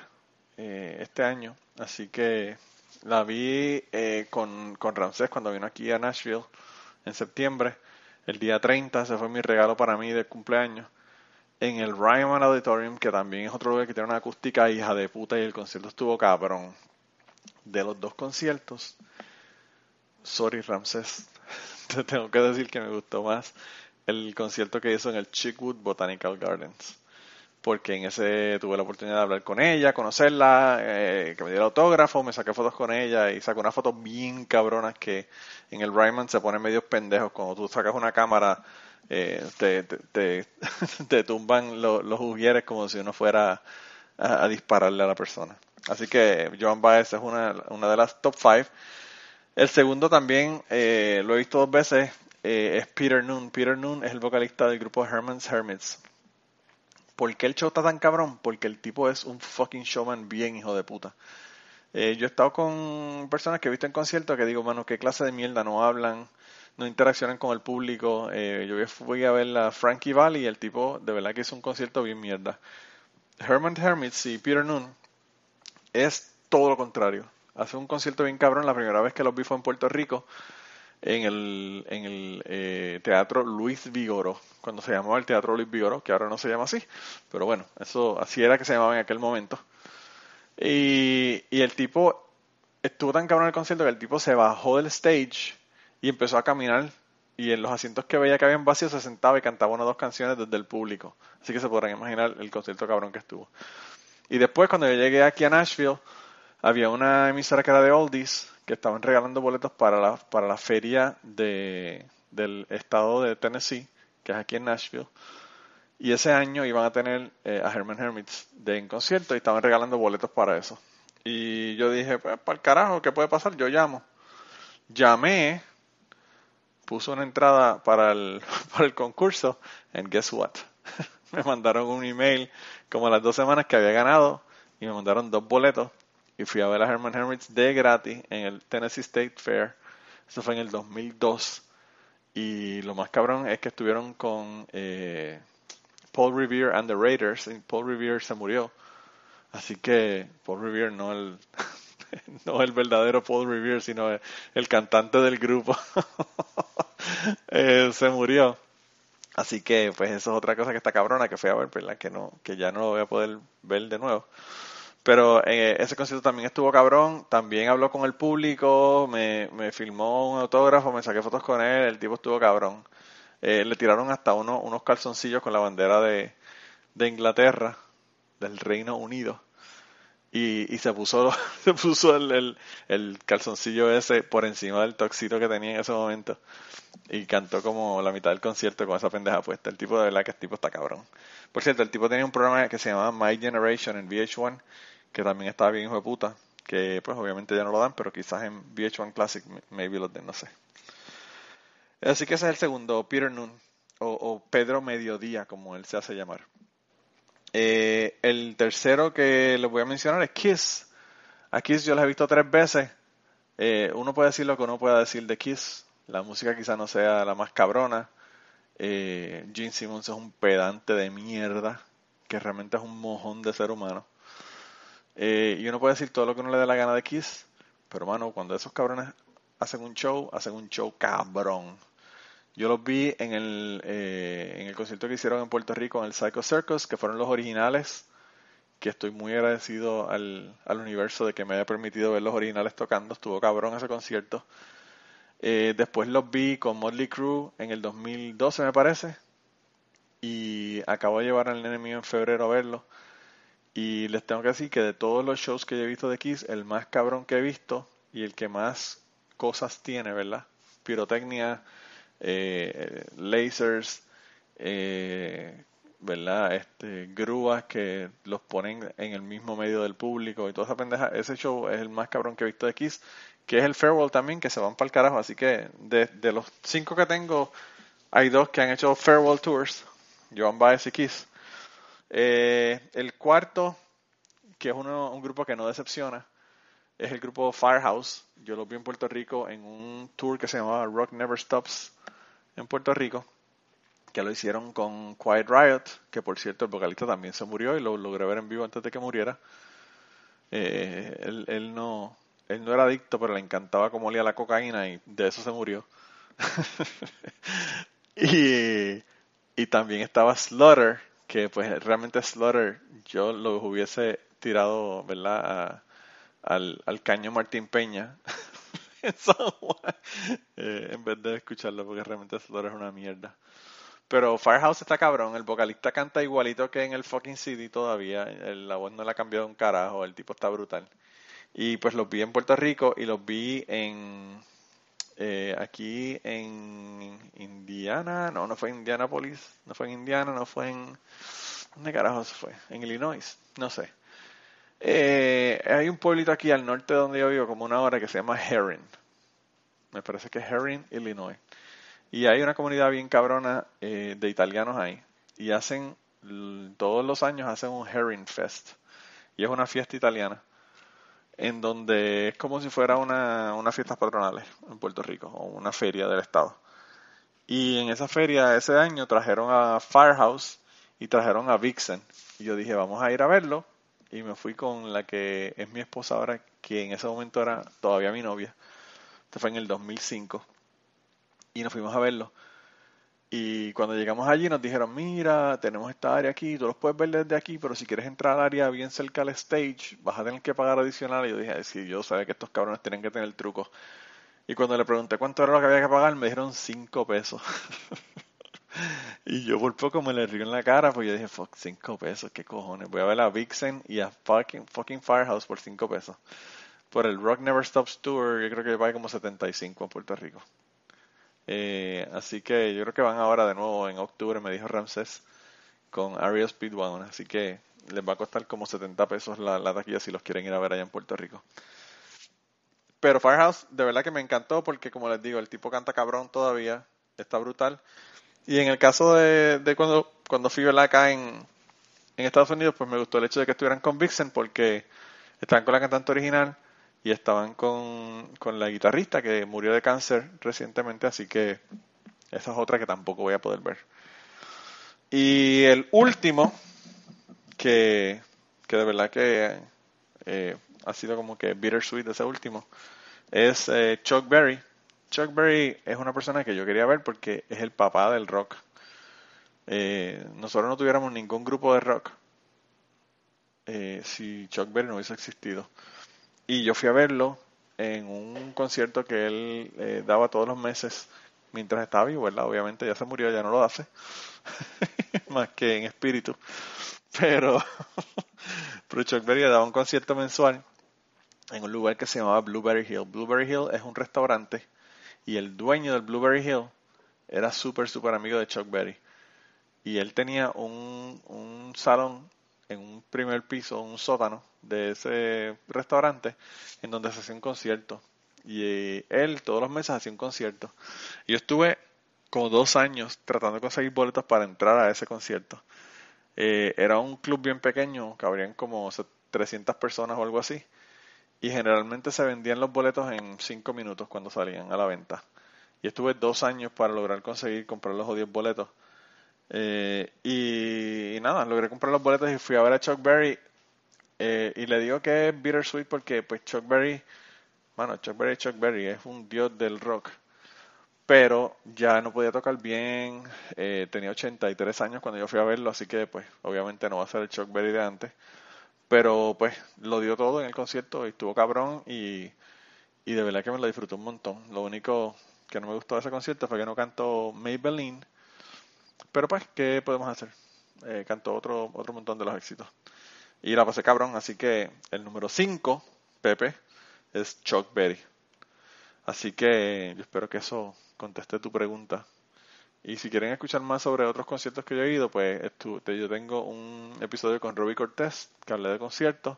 eh, este año. Así que la vi con, con Ramsés cuando vino aquí a Nashville en septiembre. El día 30, ese fue mi regalo para mí de cumpleaños en el Ryman Auditorium, que también es otro lugar que tiene una acústica hija de puta y el concierto estuvo cabrón. De los dos conciertos, sorry Ramses, *laughs* te tengo que decir que me gustó más el concierto que hizo en el Chickwood Botanical Gardens. porque en ese tuve la oportunidad de hablar con ella, conocerla, eh, que me diera autógrafo, me saqué fotos con ella y sacó unas fotos bien cabronas que en el Ryman se ponen medios pendejos. Cuando tú sacas una cámara, eh, te, te, te, *laughs* tumban los, los ujieres como si uno fuera a, dispararle a la persona. Así que Joan Baez es una, una de las top five. El segundo también eh, lo he visto dos veces, eh, es Peter Noon. Peter Noon es el vocalista del grupo Herman's Hermits. ¿Por qué el show está tan cabrón? Porque el tipo es un fucking showman bien hijo de puta. Eh, yo he estado con personas que he visto en conciertos que digo, mano, qué clase de mierda, no hablan, no interaccionan con el público. Eh, yo fui a ver a Frankie Valley y el tipo de verdad que hizo un concierto bien mierda. Herman Hermits y Peter Noon es todo lo contrario. Hace un concierto bien cabrón. La primera vez que los vi fue en Puerto Rico en el, en el eh, Teatro Luis Vigoro, cuando se llamaba el Teatro Luis Vigoro, que ahora no se llama así, pero bueno, eso así era que se llamaba en aquel momento. Y, y el tipo estuvo tan cabrón el concierto que el tipo se bajó del stage y empezó a caminar y en los asientos que veía que habían vacíos se sentaba y cantaba una o dos canciones desde el público. Así que se podrán imaginar el concierto cabrón que estuvo. Y después cuando yo llegué aquí a Nashville, había una emisora que era de Oldies que estaban regalando boletos para la, para la feria de, del estado de Tennessee, que es aquí en Nashville. Y ese año iban a tener eh, a Herman Hermits de en concierto y estaban regalando boletos para eso. Y yo dije, pues, para el carajo, ¿qué puede pasar? Yo llamo. Llamé, puse una entrada para el, *laughs* para el concurso, and guess what? *laughs* me mandaron un email como a las dos semanas que había ganado y me mandaron dos boletos y fui a ver a Herman Hermits de gratis en el Tennessee State Fair. Eso fue en el 2002. Y lo más cabrón es que estuvieron con eh, Paul Revere and the Raiders. Y Paul Revere se murió. Así que Paul Revere no el, *laughs* *laughs* no el verdadero Paul Revere, sino el, cantante del grupo. *laughs* eh, se murió. Así que pues eso es otra cosa que está cabrona que fui a ver, ¿verdad? Que no, que ya no lo voy a poder ver de nuevo. Pero eh, ese concierto también estuvo cabrón, también habló con el público, me, me filmó un autógrafo, me saqué fotos con él, el tipo estuvo cabrón. Eh, le tiraron hasta uno, unos calzoncillos con la bandera de, de Inglaterra, del Reino Unido. Y, y se puso, *laughs* se puso el, el, calzoncillo ese por encima del toxito que tenía en ese momento. Y cantó como la mitad del concierto con esa pendeja puesta. El tipo de verdad que el tipo está cabrón. Por cierto, el tipo tenía un programa que se llamaba My Generation en VH1 que también estaba bien hijo de puta, que pues obviamente ya no lo dan, pero quizás en VH1 Classic maybe lo den, no sé. Así que ese es el segundo, Peter Noon, o, o Pedro Mediodía, como él se hace llamar. Eh, el tercero que les voy a mencionar es Kiss. A Kiss yo los he visto tres veces. Eh, uno puede decir lo que uno pueda decir de Kiss. La música quizás no sea la más cabrona. Eh, Gene Simmons es un pedante de mierda, que realmente es un mojón de ser humano. Eh, y uno puede decir todo lo que uno le dé la gana de Kiss, pero mano, cuando esos cabrones hacen un show, hacen un show cabrón. Yo los vi en el, eh, en el concierto que hicieron en Puerto Rico, en el Psycho Circus, que fueron los originales, que estoy muy agradecido al, al universo de que me haya permitido ver los originales tocando. Estuvo cabrón ese concierto. Eh, después los vi con Motley Crue en el 2012, me parece. Y acabo de llevar al enemigo en febrero a verlo. Y les tengo que decir que de todos los shows que he visto de Kiss, el más cabrón que he visto y el que más cosas tiene, ¿verdad? Pirotecnia, eh, lasers, eh, ¿verdad? Este, grúas que los ponen en el mismo medio del público y toda esa pendeja. Ese show es el más cabrón que he visto de Kiss, que es el Farewell también, que se van para el carajo. Así que de, los cinco que tengo, hay dos que han hecho Farewell Tours, Joan Baez y Kiss. Eh, el cuarto, que es uno, un grupo que no decepciona, es el grupo Firehouse. Yo lo vi en Puerto Rico en un tour que se llamaba Rock Never Stops en Puerto Rico, que lo hicieron con Quiet Riot, que por cierto el vocalista también se murió y lo logré ver en vivo antes de que muriera. Eh, él, él, no, él no era adicto, pero le encantaba cómo olía la cocaína y de eso se murió. *laughs* y, y también estaba Slaughter, que pues realmente Slaughter yo lo hubiese tirado, ¿verdad? Al, al, caño Martín Peña *laughs* eh, en vez de escucharlo porque realmente Slaughter es una mierda. Pero Firehouse está cabrón, el vocalista canta igualito que en el fucking CD todavía, la voz no le ha cambiado un carajo, el tipo está brutal. Y pues los vi en Puerto Rico y los vi en eh, aquí en Indiana, no, no fue en Indianapolis, no fue en Indiana, no fue en... ¿Dónde carajo se fue? En Illinois, no sé. Eh, hay un pueblito aquí al norte de donde yo vivo, como una hora, que se llama Herring. Me parece que es Herring, Illinois. Y hay una comunidad bien cabrona eh, de italianos ahí. Y hacen, todos los años hacen un Herring Fest. Y es una fiesta italiana. En donde es como si fuera una, unas fiestas patronales en Puerto Rico. O una feria del estado. Y en esa feria ese año trajeron a Firehouse y trajeron a Vixen. Y yo dije, vamos a ir a verlo. Y me fui con la que es mi esposa ahora, que en ese momento era todavía mi novia. Esto fue en el 2005 y nos fuimos a verlo. Y cuando llegamos allí nos dijeron, mira, tenemos esta área aquí, tú los puedes ver desde aquí, pero si quieres entrar al área bien cerca al stage, vas a tener que pagar adicional. Y yo dije, sí, yo sabía que estos cabrones tienen que tener trucos. Y cuando le pregunté cuánto era lo que había que pagar, me dijeron 5 pesos. *laughs* y yo por poco me le río en la cara, porque yo dije, fuck, 5 pesos, qué cojones. Voy a ver a Vixen y a fucking, fucking Firehouse por 5 pesos. Por el Rock Never Stops Tour, yo creo que pagué como 75 en Puerto Rico. Eh, así que yo creo que van ahora de nuevo en octubre, me dijo Ramses, con Aria Speedwagon. Así que les va a costar como 70 pesos la, la taquilla si los quieren ir a ver allá en Puerto Rico. Pero Firehouse, de verdad que me encantó porque, como les digo, el tipo canta cabrón todavía, está brutal. Y en el caso de, cuando, cuando fui a verla acá en, en Estados Unidos, pues me gustó el hecho de que estuvieran con Vixen porque estaban con la cantante original y estaban con, con la guitarrista que murió de cáncer recientemente, así que esa es otra que tampoco voy a poder ver. Y el último, que, que de verdad que eh, ha sido como que bittersweet ese último, es eh, Chuck Berry. Chuck Berry es una persona que yo quería ver porque es el papá del rock. Eh, nosotros no tuviéramos ningún grupo de rock eh, si Chuck Berry no hubiese existido. Y yo fui a verlo en un concierto que él eh, daba todos los meses mientras estaba vivo, ¿verdad? Obviamente ya se murió, ya no lo hace, *laughs* más que en espíritu. Pero, *laughs* pero Chuck Berry daba un concierto mensual en un lugar que se llamaba Blueberry Hill. Blueberry Hill es un restaurante y el dueño del Blueberry Hill era súper, súper amigo de Chuck Berry. Y él tenía un, un salón en un primer piso, un sótano de ese restaurante en donde se hacía un concierto. Y eh, él todos los meses hacía un concierto. Y yo estuve como dos años tratando de conseguir boletos para entrar a ese concierto. Eh, era un club bien pequeño, cabrían como 300 personas o algo así. Y generalmente se vendían los boletos en 5 minutos cuando salían a la venta. Y estuve dos años para lograr conseguir comprar los 10 boletos. Eh, y, nada, logré comprar los boletos y fui a ver a Chuck Berry. Eh, y le digo que es bittersweet porque pues Chuck Berry, bueno, Chuck Berry, Chuck Berry es un dios del rock. Pero ya no podía tocar bien, eh, tenía 83 años cuando yo fui a verlo, así que pues obviamente no va a ser el Chuck Berry de antes. Pero pues lo dio todo en el concierto y estuvo cabrón y, y de verdad que me lo disfruté un montón. Lo único que no me gustó de ese concierto fue que no cantó Maybelline. Pero pues, ¿qué podemos hacer? Eh, cantó otro, otro montón de los éxitos. Y la pasé cabrón, así que el número 5, Pepe, es Chuck Berry. Así que yo espero que eso conteste tu pregunta. Y si quieren escuchar más sobre otros conciertos que yo he ido, pues yo tengo un episodio con Robbie Cortés, que hablé de conciertos.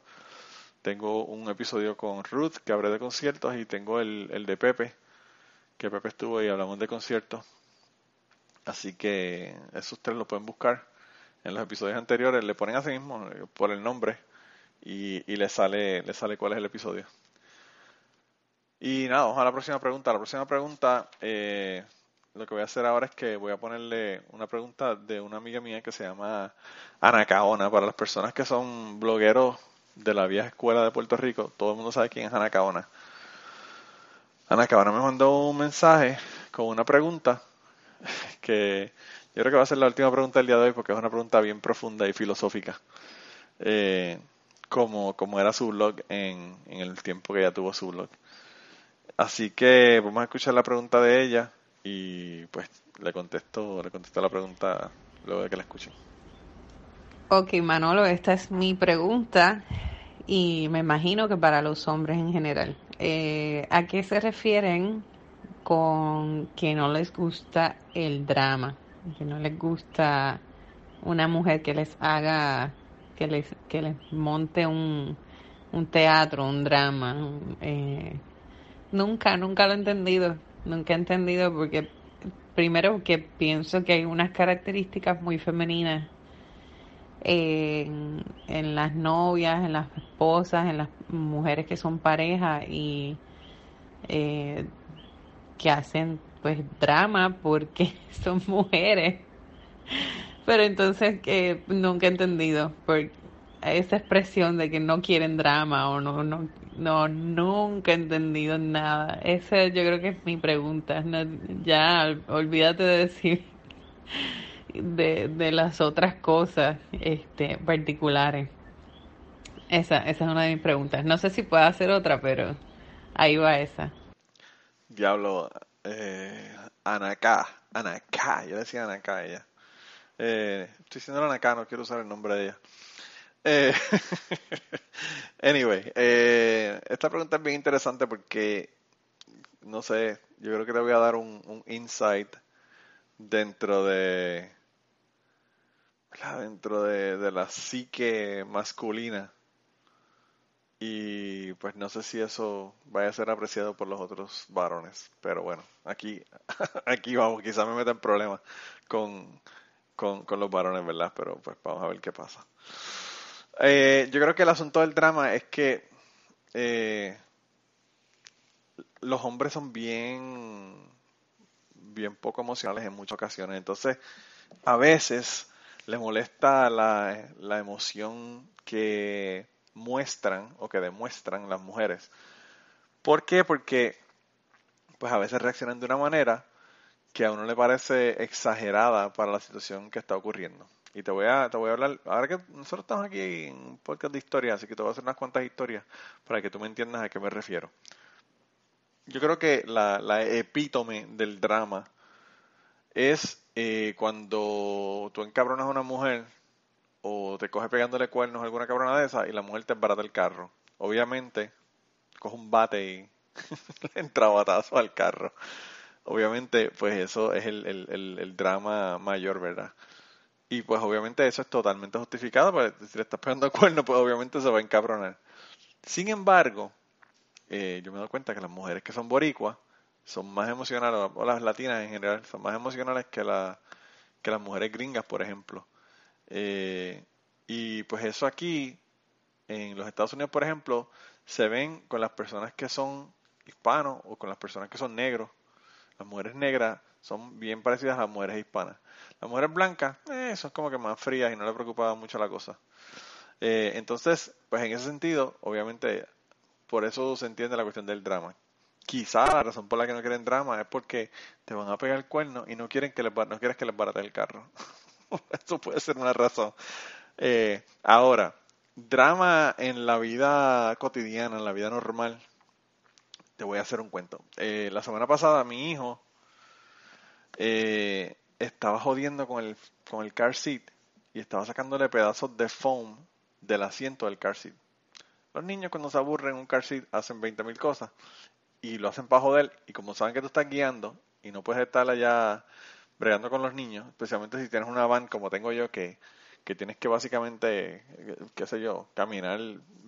Tengo un episodio con Ruth, que hablé de conciertos. Y tengo el, el de Pepe, que Pepe estuvo y hablamos de conciertos. Así que esos tres lo pueden buscar en los episodios anteriores. Le ponen así mismo por el nombre y, y le sale le sale cuál es el episodio. Y nada, vamos a la próxima pregunta. La próxima pregunta, eh, lo que voy a hacer ahora es que voy a ponerle una pregunta de una amiga mía que se llama Ana Caona. Para las personas que son blogueros de la vieja escuela de Puerto Rico, todo el mundo sabe quién es Ana Caona. Ana Caona me mandó un mensaje con una pregunta *laughs* que yo creo que va a ser la última pregunta del día de hoy porque es una pregunta bien profunda y filosófica. Eh, como, como era su blog en, en el tiempo que ella tuvo su blog. Así que vamos a escuchar la pregunta de ella y pues le contesto, le contesto la pregunta luego de que la escuchen. Ok, Manolo, esta es mi pregunta y me imagino que para los hombres en general. Eh, ¿A qué se refieren con que no les gusta el drama? Que no les gusta una mujer que les haga, que les, que les monte un, un teatro, un drama. Eh, nunca, nunca lo he entendido. Nunca he entendido porque, primero, que pienso que hay unas características muy femeninas en, las novias, en las esposas, en las mujeres que son pareja y eh, que hacen pues drama porque *laughs* son mujeres. Pero entonces que nunca he entendido por esa expresión de que no quieren drama o no no no nunca he entendido nada. Esa yo creo que es mi pregunta. ya olvídate de decir *laughs* de, de las otras cosas este, particulares. Esa, esa es una de mis preguntas. No sé si puedo hacer otra, pero ahí va esa. Diablo, eh, Anaká, Anaká, yo decía Anaká ella. Eh, estoy diciendo Anaká, no quiero usar el nombre de ella. Eh, *laughs* anyway, eh, esta pregunta es bien interesante porque, no sé, yo creo que te voy a dar un, insight dentro de dentro de, la psique masculina. Y pues no sé si eso vaya a ser apreciado por los otros varones pero bueno aquí *laughs* aquí vamos quizás me meta en problemas con, con, con, los varones verdad pero pues vamos a ver qué pasa eh, yo creo que el asunto del drama es que eh, los hombres son bien bien poco emocionales en muchas ocasiones entonces a veces les molesta la, la emoción que muestran o que demuestran las mujeres. ¿Por qué? Porque pues a veces reaccionan de una manera que a uno le parece exagerada para la situación que está ocurriendo. Y te voy a, te voy a hablar, ahora que nosotros estamos aquí en un podcast de historia, así que te voy a hacer unas cuantas historias para que tú me entiendas a qué me refiero. Yo creo que la, la epítome del drama es eh, cuando tú encabronas a una mujer o te coge pegándole cuernos a alguna cabrona de esa y la mujer te embarata el carro. Obviamente, coge un bate y *laughs* le entra batazo al carro. Obviamente, pues eso es el, el, drama mayor, ¿verdad? Y pues obviamente eso es totalmente justificado, porque si le estás pegando el cuerno, pues obviamente se va a encabronar. Sin embargo, eh, yo me doy cuenta que las mujeres que son boricuas, son más emocionales, o las latinas en general, son más emocionales que, la, que las mujeres gringas, por ejemplo. Eh, y pues eso aquí, en los Estados Unidos, por ejemplo, se ven con las personas que son hispanos o con las personas que son negros. Las mujeres negras son bien parecidas a las mujeres hispanas. Las mujeres blancas eh, son como que más frías y no les preocupaba mucho la cosa. Eh, entonces, pues en ese sentido, obviamente, por eso se entiende la cuestión del drama quizá la razón por la que no quieren drama es porque te van a pegar el cuerno y no quieren que les, no quieres que les barate el carro. *laughs* Eso puede ser una razón. Eh, ahora, drama en la vida cotidiana, en la vida normal. Te voy a hacer un cuento. Eh, la semana pasada mi hijo eh, estaba jodiendo con el, con el car seat y estaba sacándole pedazos de foam del asiento del car seat. Los niños cuando se aburren en un car seat hacen 20.000 cosas y lo hacen para joder y como saben que tú estás guiando y no puedes estar allá bregando con los niños, especialmente si tienes una van como tengo yo que, que tienes que básicamente, qué sé yo, caminar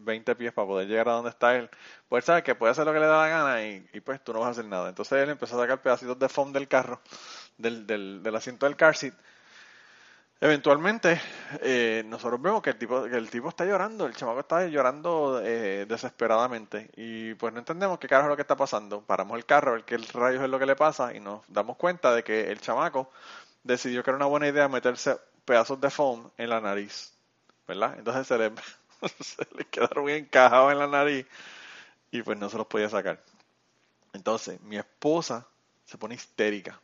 20 pies para poder llegar a donde está él, pues sabe que puede hacer lo que le da la gana y, y, pues tú no vas a hacer nada. Entonces él empezó a sacar pedacitos de foam del carro, del, del, asiento del car seat Eventualmente, eh, nosotros vemos que el tipo que el tipo está llorando, el chamaco está llorando eh, desesperadamente y pues no entendemos qué carajo es lo que está pasando. Paramos el carro a ver qué rayos es lo que le pasa y nos damos cuenta de que el chamaco decidió que era una buena idea meterse pedazos de foam en la nariz, ¿verdad? Entonces se le, *laughs* quedaron encajados en la nariz y pues no se los podía sacar. Entonces, mi esposa se pone histérica,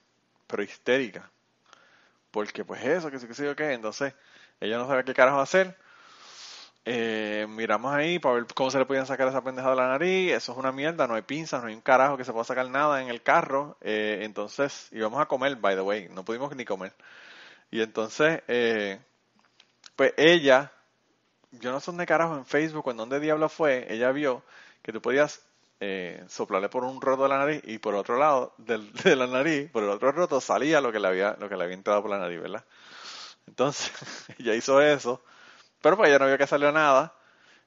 pero histérica porque pues eso, que sé, que yo qué, entonces ella no sabe qué carajo hacer. eh, miramos ahí para ver cómo se le podían sacar esa pendeja de la nariz. Eso es una mierda, no hay pinzas, no hay un carajo que se pueda sacar nada en el carro. Eh, entonces íbamos a comer, by the way, no pudimos ni comer. Y entonces, eh, pues ella, yo no sé dónde carajo en Facebook, en dónde diablo fue, ella vio que tú podías eh, soplarle por un roto de la nariz y por otro lado *laughs* de la nariz, por el otro roto salía lo que le había, lo que le había entrado por la nariz, ¿verdad? Entonces, *laughs* ella hizo eso, pero pues ella no vio que salió nada.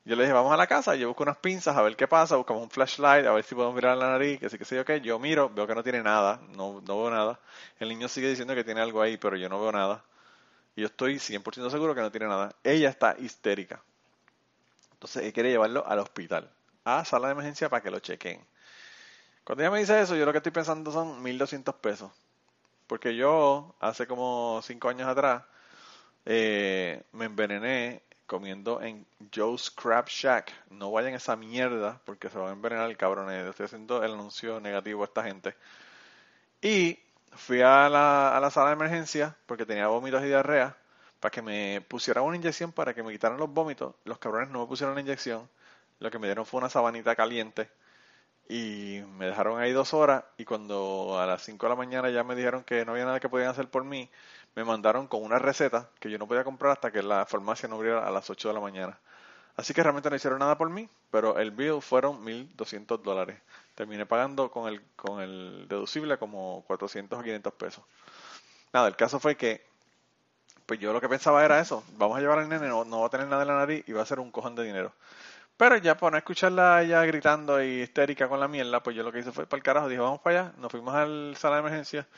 Yo le dije, vamos a la casa, yo busco unas pinzas a ver qué pasa, buscamos un flashlight, a ver si podemos mirar la nariz, que sí, que sí, ok. Yo miro, veo que no tiene nada, no, no veo nada. El niño sigue diciendo que tiene algo ahí, pero yo no veo nada. Y yo estoy 100% seguro que no tiene nada. Ella está histérica. Entonces, él quiere llevarlo al hospital, a sala de emergencia para que lo chequen. Cuando ella me dice eso, yo lo que estoy pensando son 1.200 pesos. Porque yo, hace como 5 años atrás, eh, me envenené comiendo en Joe's Crab Shack. No vayan a esa mierda porque se van a envenenar, cabrones. Estoy haciendo el anuncio negativo a esta gente. Y fui a la, a la sala de emergencia porque tenía vómitos y diarrea para que me pusieran una inyección para que me quitaran los vómitos. Los cabrones no me pusieron la inyección. Lo que me dieron fue una sabanita caliente y me dejaron ahí dos horas y cuando a las 5 de la mañana ya me dijeron que no había nada que podían hacer por mí, me mandaron con una receta que yo no podía comprar hasta que la farmacia no abriera a las 8 de la mañana. Así que realmente no hicieron nada por mí, pero el bill fueron 1.200 dólares. Terminé pagando con el, con el deducible como 400 o 500 pesos. Nada, el caso fue que pues yo lo que pensaba era eso, vamos a llevar al nene, no, no va a tener nada en la nariz y va a ser un cojón de dinero. Pero ya para no escucharla a ella gritando y histérica con la mierda, pues yo lo que hice fue para el carajo, dije vamos para allá, nos fuimos al sala de emergencia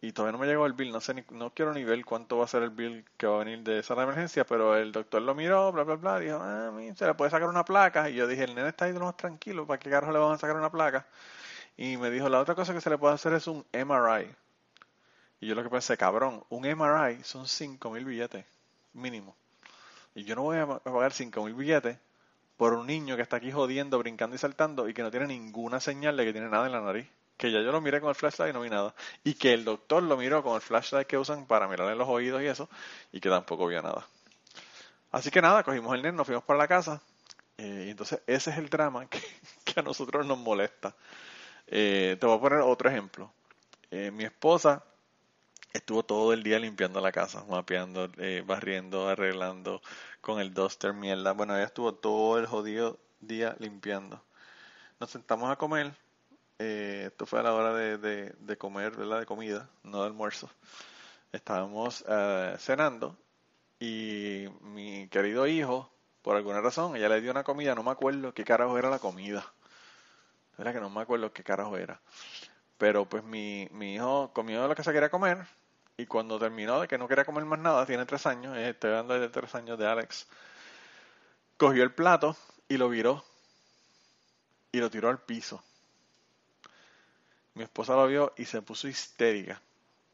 y todavía no me llegó el bill, no sé ni, no quiero ni ver cuánto va a ser el bill que va a venir de sala de emergencia, pero el doctor lo miró, bla bla bla, dijo, ah, mi, se le puede sacar una placa, y yo dije, el nene está ahí de lo más tranquilo, ¿para qué carajo le van a sacar una placa? Y me dijo, la otra cosa que se le puede hacer es un MRI. Y yo lo que pensé, cabrón, un MRI son 5 mil billetes, mínimo. Y yo no voy a pagar 5 mil billetes por un niño que está aquí jodiendo, brincando y saltando y que no tiene ninguna señal de que tiene nada en la nariz. Que ya yo lo miré con el flashlight y no vi nada. Y que el doctor lo miró con el flashlight que usan para mirar en los oídos y eso, y que tampoco vio nada. Así que nada, cogimos el nene, nos fuimos para la casa. eh, y entonces ese es el drama que, *laughs* que a nosotros nos molesta. Eh, te voy a poner otro ejemplo. Eh, mi esposa estuvo todo el día limpiando la casa, mapeando, eh, barriendo, arreglando con el duster, mierda. Bueno, ella estuvo todo el jodido día limpiando. Nos sentamos a comer. eh, esto fue a la hora de, de, de comer, ¿verdad? De comida, no de almuerzo. Estábamos eh, cenando y mi querido hijo, por alguna razón, ella le dio una comida, no me acuerdo qué carajo era la comida. Era que no me acuerdo qué carajo era. Pero pues mi, mi hijo comió lo que se quería comer y cuando terminó de que no quería comer más nada, tiene tres años, eh, estoy hablando de tres años de Alex, cogió el plato y lo viró y lo tiró al piso. Mi esposa lo vio y se puso histérica,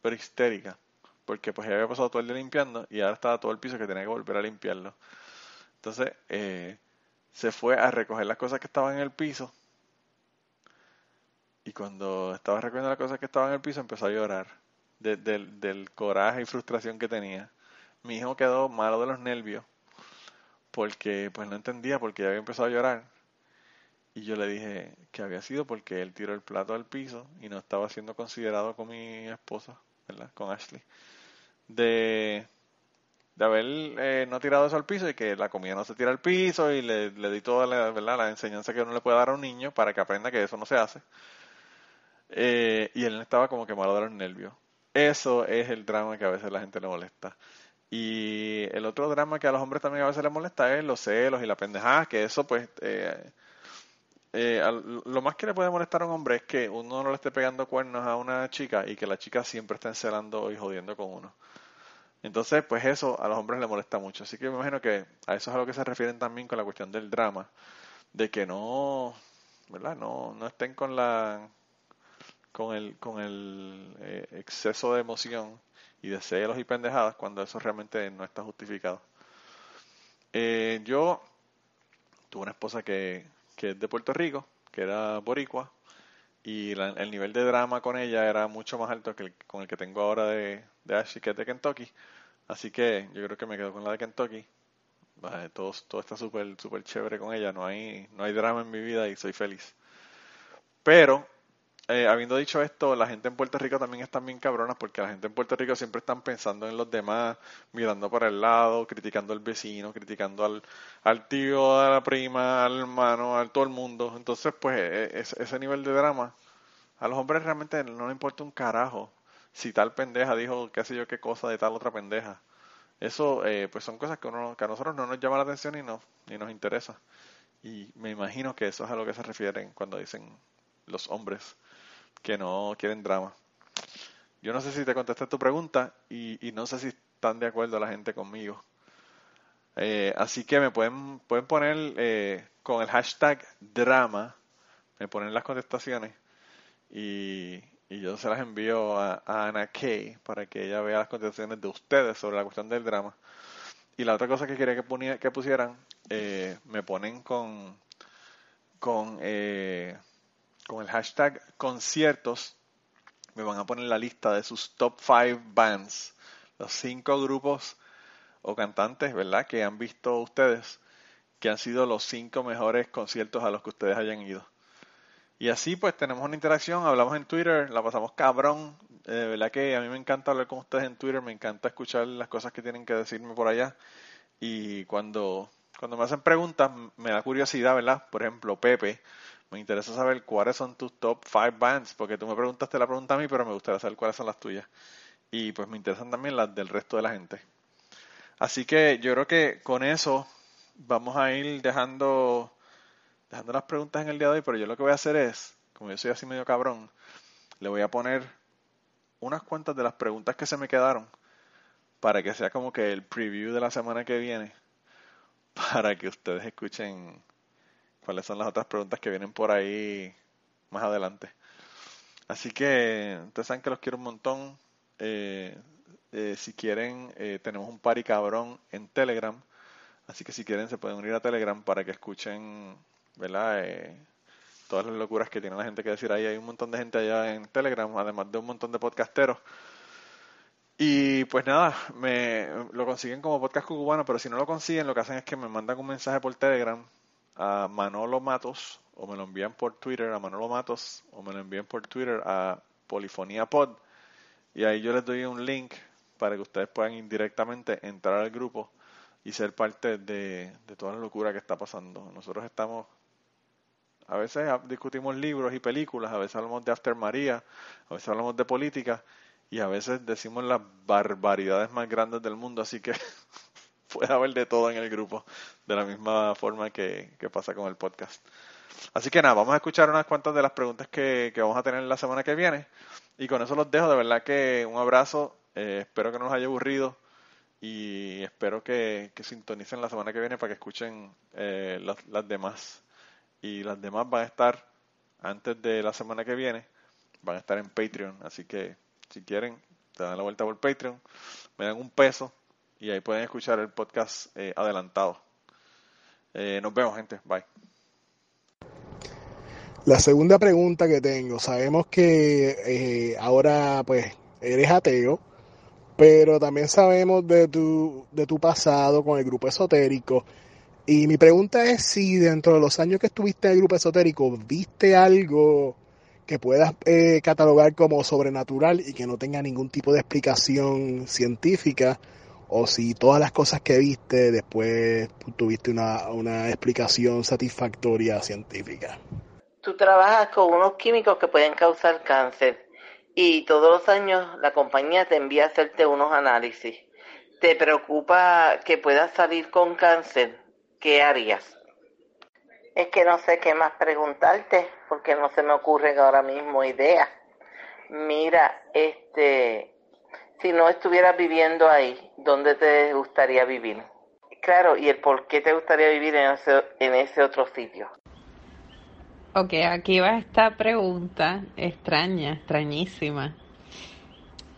pero histérica, porque pues ella había pasado todo el día limpiando y ahora estaba todo el piso que tenía que volver a limpiarlo. Entonces eh, se fue a recoger las cosas que estaban en el piso y cuando estaba recogiendo las cosas que estaban en el piso empezó a llorar de- del- coraje y frustración que tenía. Mi hijo quedó malo de los nervios porque pues no entendía porque había empezado a llorar. Y yo le dije que había sido porque él tiró el plato al piso y no estaba siendo considerado con mi esposa, ¿verdad? Con Ashley. De, de haber eh, no tirado eso al piso y que la comida no se tira al piso y le, le di toda la, ¿verdad? la enseñanza que uno le puede dar a un niño para que aprenda que eso no se hace. Eh, y él estaba como que malo de los nervios. Eso es el drama que a veces la gente le molesta. Y el otro drama que a los hombres también a veces les molesta es los celos y la pendejada, que eso pues... eh, eh, al- lo más que le puede molestar a un hombre es que uno no le esté pegando cuernos a una chica y que la chica siempre esté encelando y jodiendo con uno. Entonces, pues eso a los hombres les molesta mucho. Así que me imagino que a eso es a lo que se refieren también con la cuestión del drama, de que no, ¿verdad? No, no estén con la, con el, con el eh, exceso de emoción y de celos y pendejadas cuando eso realmente no está justificado. Eh, yo tuve una esposa que, que es de Puerto Rico, que era boricua, y el nivel de drama con ella era mucho más alto que con el que tengo ahora de, de Ashley, que es de Kentucky. Así que yo creo que me quedo con la de Kentucky. Eh, todo, todo está súper súper chévere con ella, no hay, no hay drama en mi vida y soy feliz. Pero, eh, habiendo dicho esto, la gente en Puerto Rico también está bien cabronas porque la gente en Puerto Rico siempre están pensando en los demás, mirando para el lado, criticando al vecino, criticando al, tío, a la prima, al hermano, a todo el mundo. Entonces, pues, e, e, ese nivel de drama, a los hombres realmente no les importa un carajo si tal pendeja dijo qué sé yo qué cosa de tal otra pendeja. Eso, eh, pues son cosas que, uno, que a nosotros no nos llama la atención y, no, nos interesa. Y me imagino que eso es a lo que se refieren cuando dicen los hombres que no quieren drama. Yo no sé si te contesté tu pregunta y, y no sé si están de acuerdo la gente conmigo. Eh, así que me pueden, pueden poner eh, con el hashtag drama, me ponen las contestaciones y, y yo se las envío a, Ana Kay para que ella vea las contestaciones de ustedes sobre la cuestión del drama. Y la otra cosa que quería que, que pusieran, eh, me ponen con, con, eh, con el hashtag conciertos, me van a poner la lista de sus top 5 bands, los cinco grupos o cantantes, ¿verdad? Que han visto ustedes, que han sido los cinco mejores conciertos a los que ustedes hayan ido. Y así pues tenemos una interacción, hablamos en Twitter, la pasamos cabrón. De verdad que a mí me encanta hablar con ustedes en Twitter, me encanta escuchar las cosas que tienen que decirme por allá. Y cuando, cuando me hacen preguntas, me da curiosidad, ¿verdad? Por ejemplo, Pepe, me interesa saber cuáles son tus top 5 bands, porque tú me preguntaste la pregunta a mí, pero me gustaría saber cuáles son las tuyas. Y pues me interesan también las del resto de la gente. Así que yo creo que con eso vamos a ir dejando dejando las preguntas en el día de hoy, pero yo lo que voy a hacer es, como yo soy así medio cabrón, le voy a poner unas cuantas de las preguntas que se me quedaron para que sea como que el preview de la semana que viene, *laughs* para que ustedes escuchen cuáles son las otras preguntas que vienen por ahí más adelante. Así que ustedes saben que los quiero un montón. Eh, eh, si quieren, eh, tenemos un party cabrón en Telegram. Así que si quieren, se pueden unir a Telegram para que escuchen ¿verdad? Eh, todas las locuras que tiene la gente que decir ahí. Hay un montón de gente allá en Telegram, además de un montón de podcasteros. Y pues nada, me lo consiguen como podcast cubano, pero si no lo consiguen, lo que hacen es que me mandan un mensaje por Telegram a Manolo Matos, o me lo envían por Twitter a Manolo Matos, o me lo envían por Twitter a Polifonía Pod. Y ahí yo les doy un link para que ustedes puedan indirectamente entrar al grupo y ser parte de, de toda la locura que está pasando. Nosotros estamos a veces discutimos libros y películas, a veces hablamos de After María, a veces hablamos de política y a veces decimos las barbaridades más grandes del mundo, así que *laughs* puede haber de todo en el grupo, de la misma forma que, pasa con el podcast. Así que nada, vamos a escuchar unas cuantas de las preguntas que, vamos a tener la semana que viene. Y con eso los dejo, de verdad que un abrazo, eh, espero que no nos haya aburrido y espero que, sintonicen la semana que viene para que escuchen eh, las demás. Y las demás van a estar antes de la semana que viene, van a estar en Patreon, así que si quieren, te dan la vuelta por Patreon, me dan un peso y ahí pueden escuchar el podcast eh, adelantado. Eh, nos vemos, gente. Bye. La segunda pregunta que tengo, sabemos que eh, ahora pues eres ateo, pero también sabemos de tu, de tu pasado con el grupo esotérico y mi pregunta es si dentro de los años que estuviste en el grupo esotérico, ¿viste algo que puedas eh, catalogar como sobrenatural y que no tenga ningún tipo de explicación científica? O si todas las cosas que viste después tuviste una, una explicación satisfactoria científica. Tú trabajas con unos químicos que pueden causar cáncer y todos los años la compañía te envía a hacerte unos análisis. ¿Te preocupa que puedas salir con cáncer? ¿qué harías? Es que no sé qué más preguntarte, porque no se me ocurren ahora mismo ideas. Mira, este, si no estuvieras viviendo ahí, ¿dónde te gustaría vivir? Claro, y el por qué te gustaría vivir en ese, en ese otro sitio. Ok, aquí va esta pregunta extraña, extrañísima.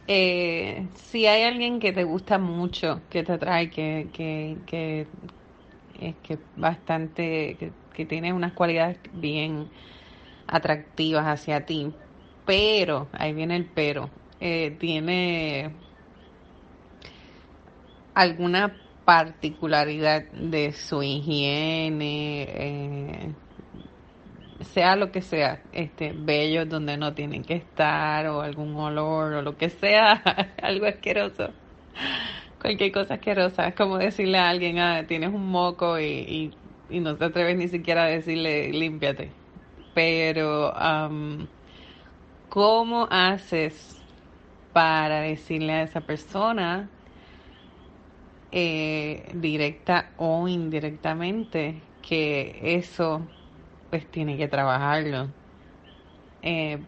Eh, si hay alguien que te gusta mucho, que te atrae, que, que, que, es que bastante, que, tiene unas cualidades bien atractivas hacia ti, pero, ahí viene el pero, eh, tiene alguna particularidad de su higiene, eh, sea lo que sea, este, bellos donde no tienen que estar o algún olor o lo que sea, *laughs* algo asqueroso, cualquier cosa asquerosa, es como decirle a alguien, ah, tienes un moco y, y, no te atreves ni siquiera a decirle, límpiate. Pero, ¿cómo haces para decirle a esa persona, eh, directa o indirectamente, que eso pues tiene que trabajarlo. Eh,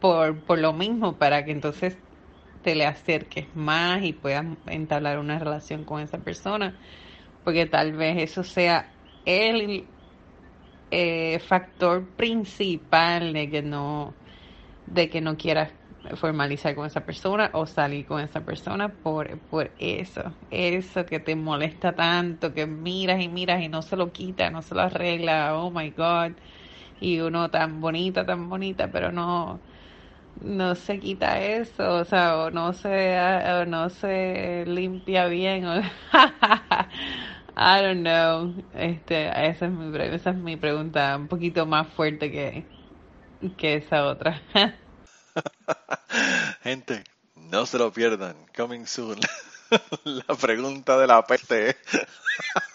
por, por lo mismo, para que entonces te le acerques más y puedas entablar una relación con esa persona, porque tal vez eso sea el eh, factor principal de que no de que no quieras formalizar con esa persona o salir con esa persona por, por eso, eso que te molesta tanto, que miras y miras y no se lo quita, no se lo arregla, oh my god, y uno tan bonita, tan bonita, pero no, no se quita eso, o sea, o no se, no se limpia bien, o, *laughs* I don't know, este, esa es mi, esa es mi pregunta, un poquito más fuerte que, que esa otra. *laughs* *laughs* Gente, no se lo pierdan. Coming soon. *laughs* la pregunta de la peste.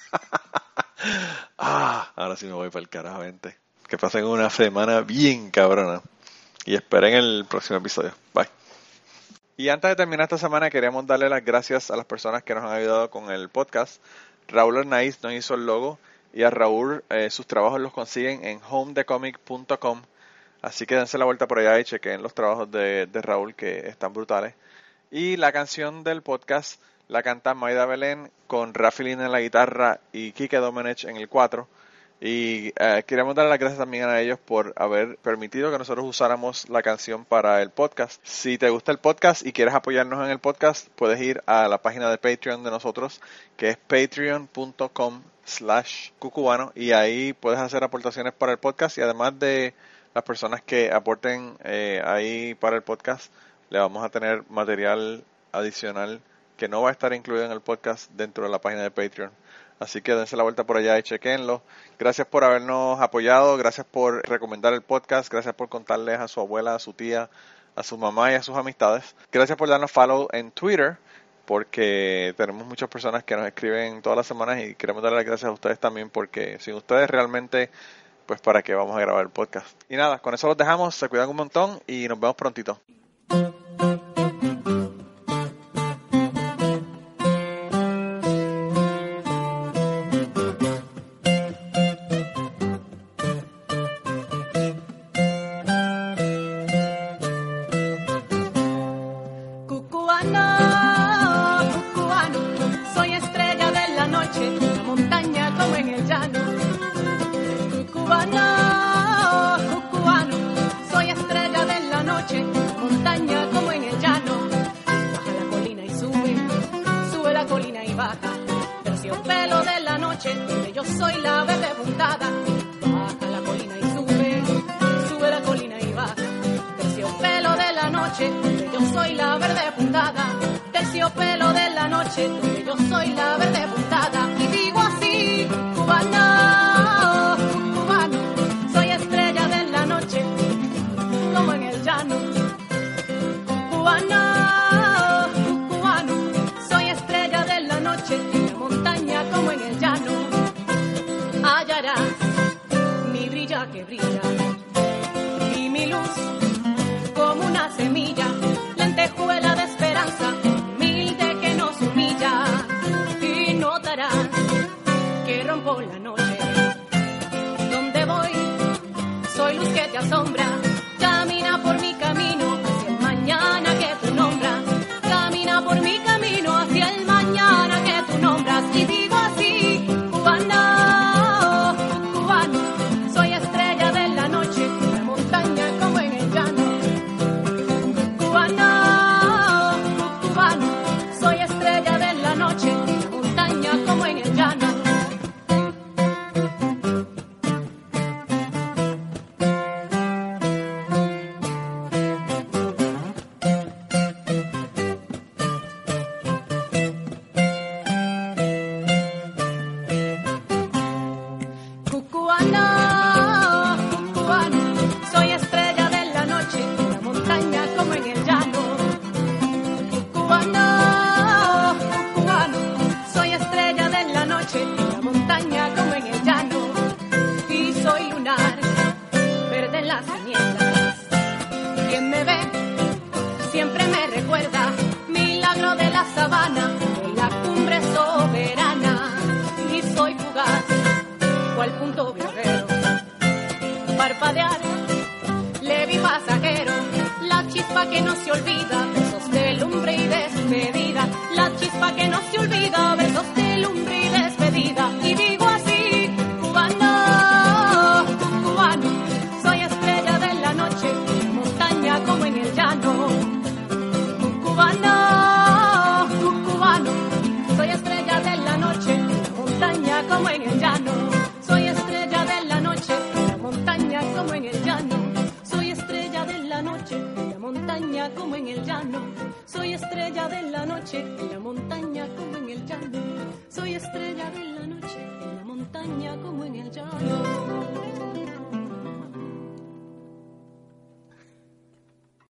*laughs* ah, ahora sí me voy para el carajo, gente. Que pasen una semana bien cabrona. Y esperen el próximo episodio. Bye. Y antes de terminar esta semana, queremos darle las gracias a las personas que nos han ayudado con el podcast. Raúl Arnaiz nos hizo el logo y a Raúl eh, sus trabajos los consiguen en homedecomic.com Así que dense la vuelta por allá y chequen los trabajos de, Raúl que están brutales. Y la canción del podcast la canta Maida Belén con Rafaelín en la guitarra y Kike Domenech en el 4. Y eh, queremos dar las gracias también a ellos por haber permitido que nosotros usáramos la canción para el podcast. Si te gusta el podcast y quieres apoyarnos en el podcast, puedes ir a la página de Patreon de nosotros, que es patreon.com slash cucubano, y ahí puedes hacer aportaciones para el podcast y además de las personas que aporten eh, ahí para el podcast, le vamos a tener material adicional que no va a estar incluido en el podcast dentro de la página de Patreon. Así que dense la vuelta por allá y chequenlo. Gracias por habernos apoyado, gracias por recomendar el podcast, gracias por contarles a su abuela, a su tía, a su mamá y a sus amistades. Gracias por darnos follow en Twitter, porque tenemos muchas personas que nos escriben todas las semanas y queremos darle las gracias a ustedes también, porque sin ustedes realmente pues para que vamos a grabar el podcast. Y nada, con eso los dejamos, se cuidan un montón y nos vemos prontito.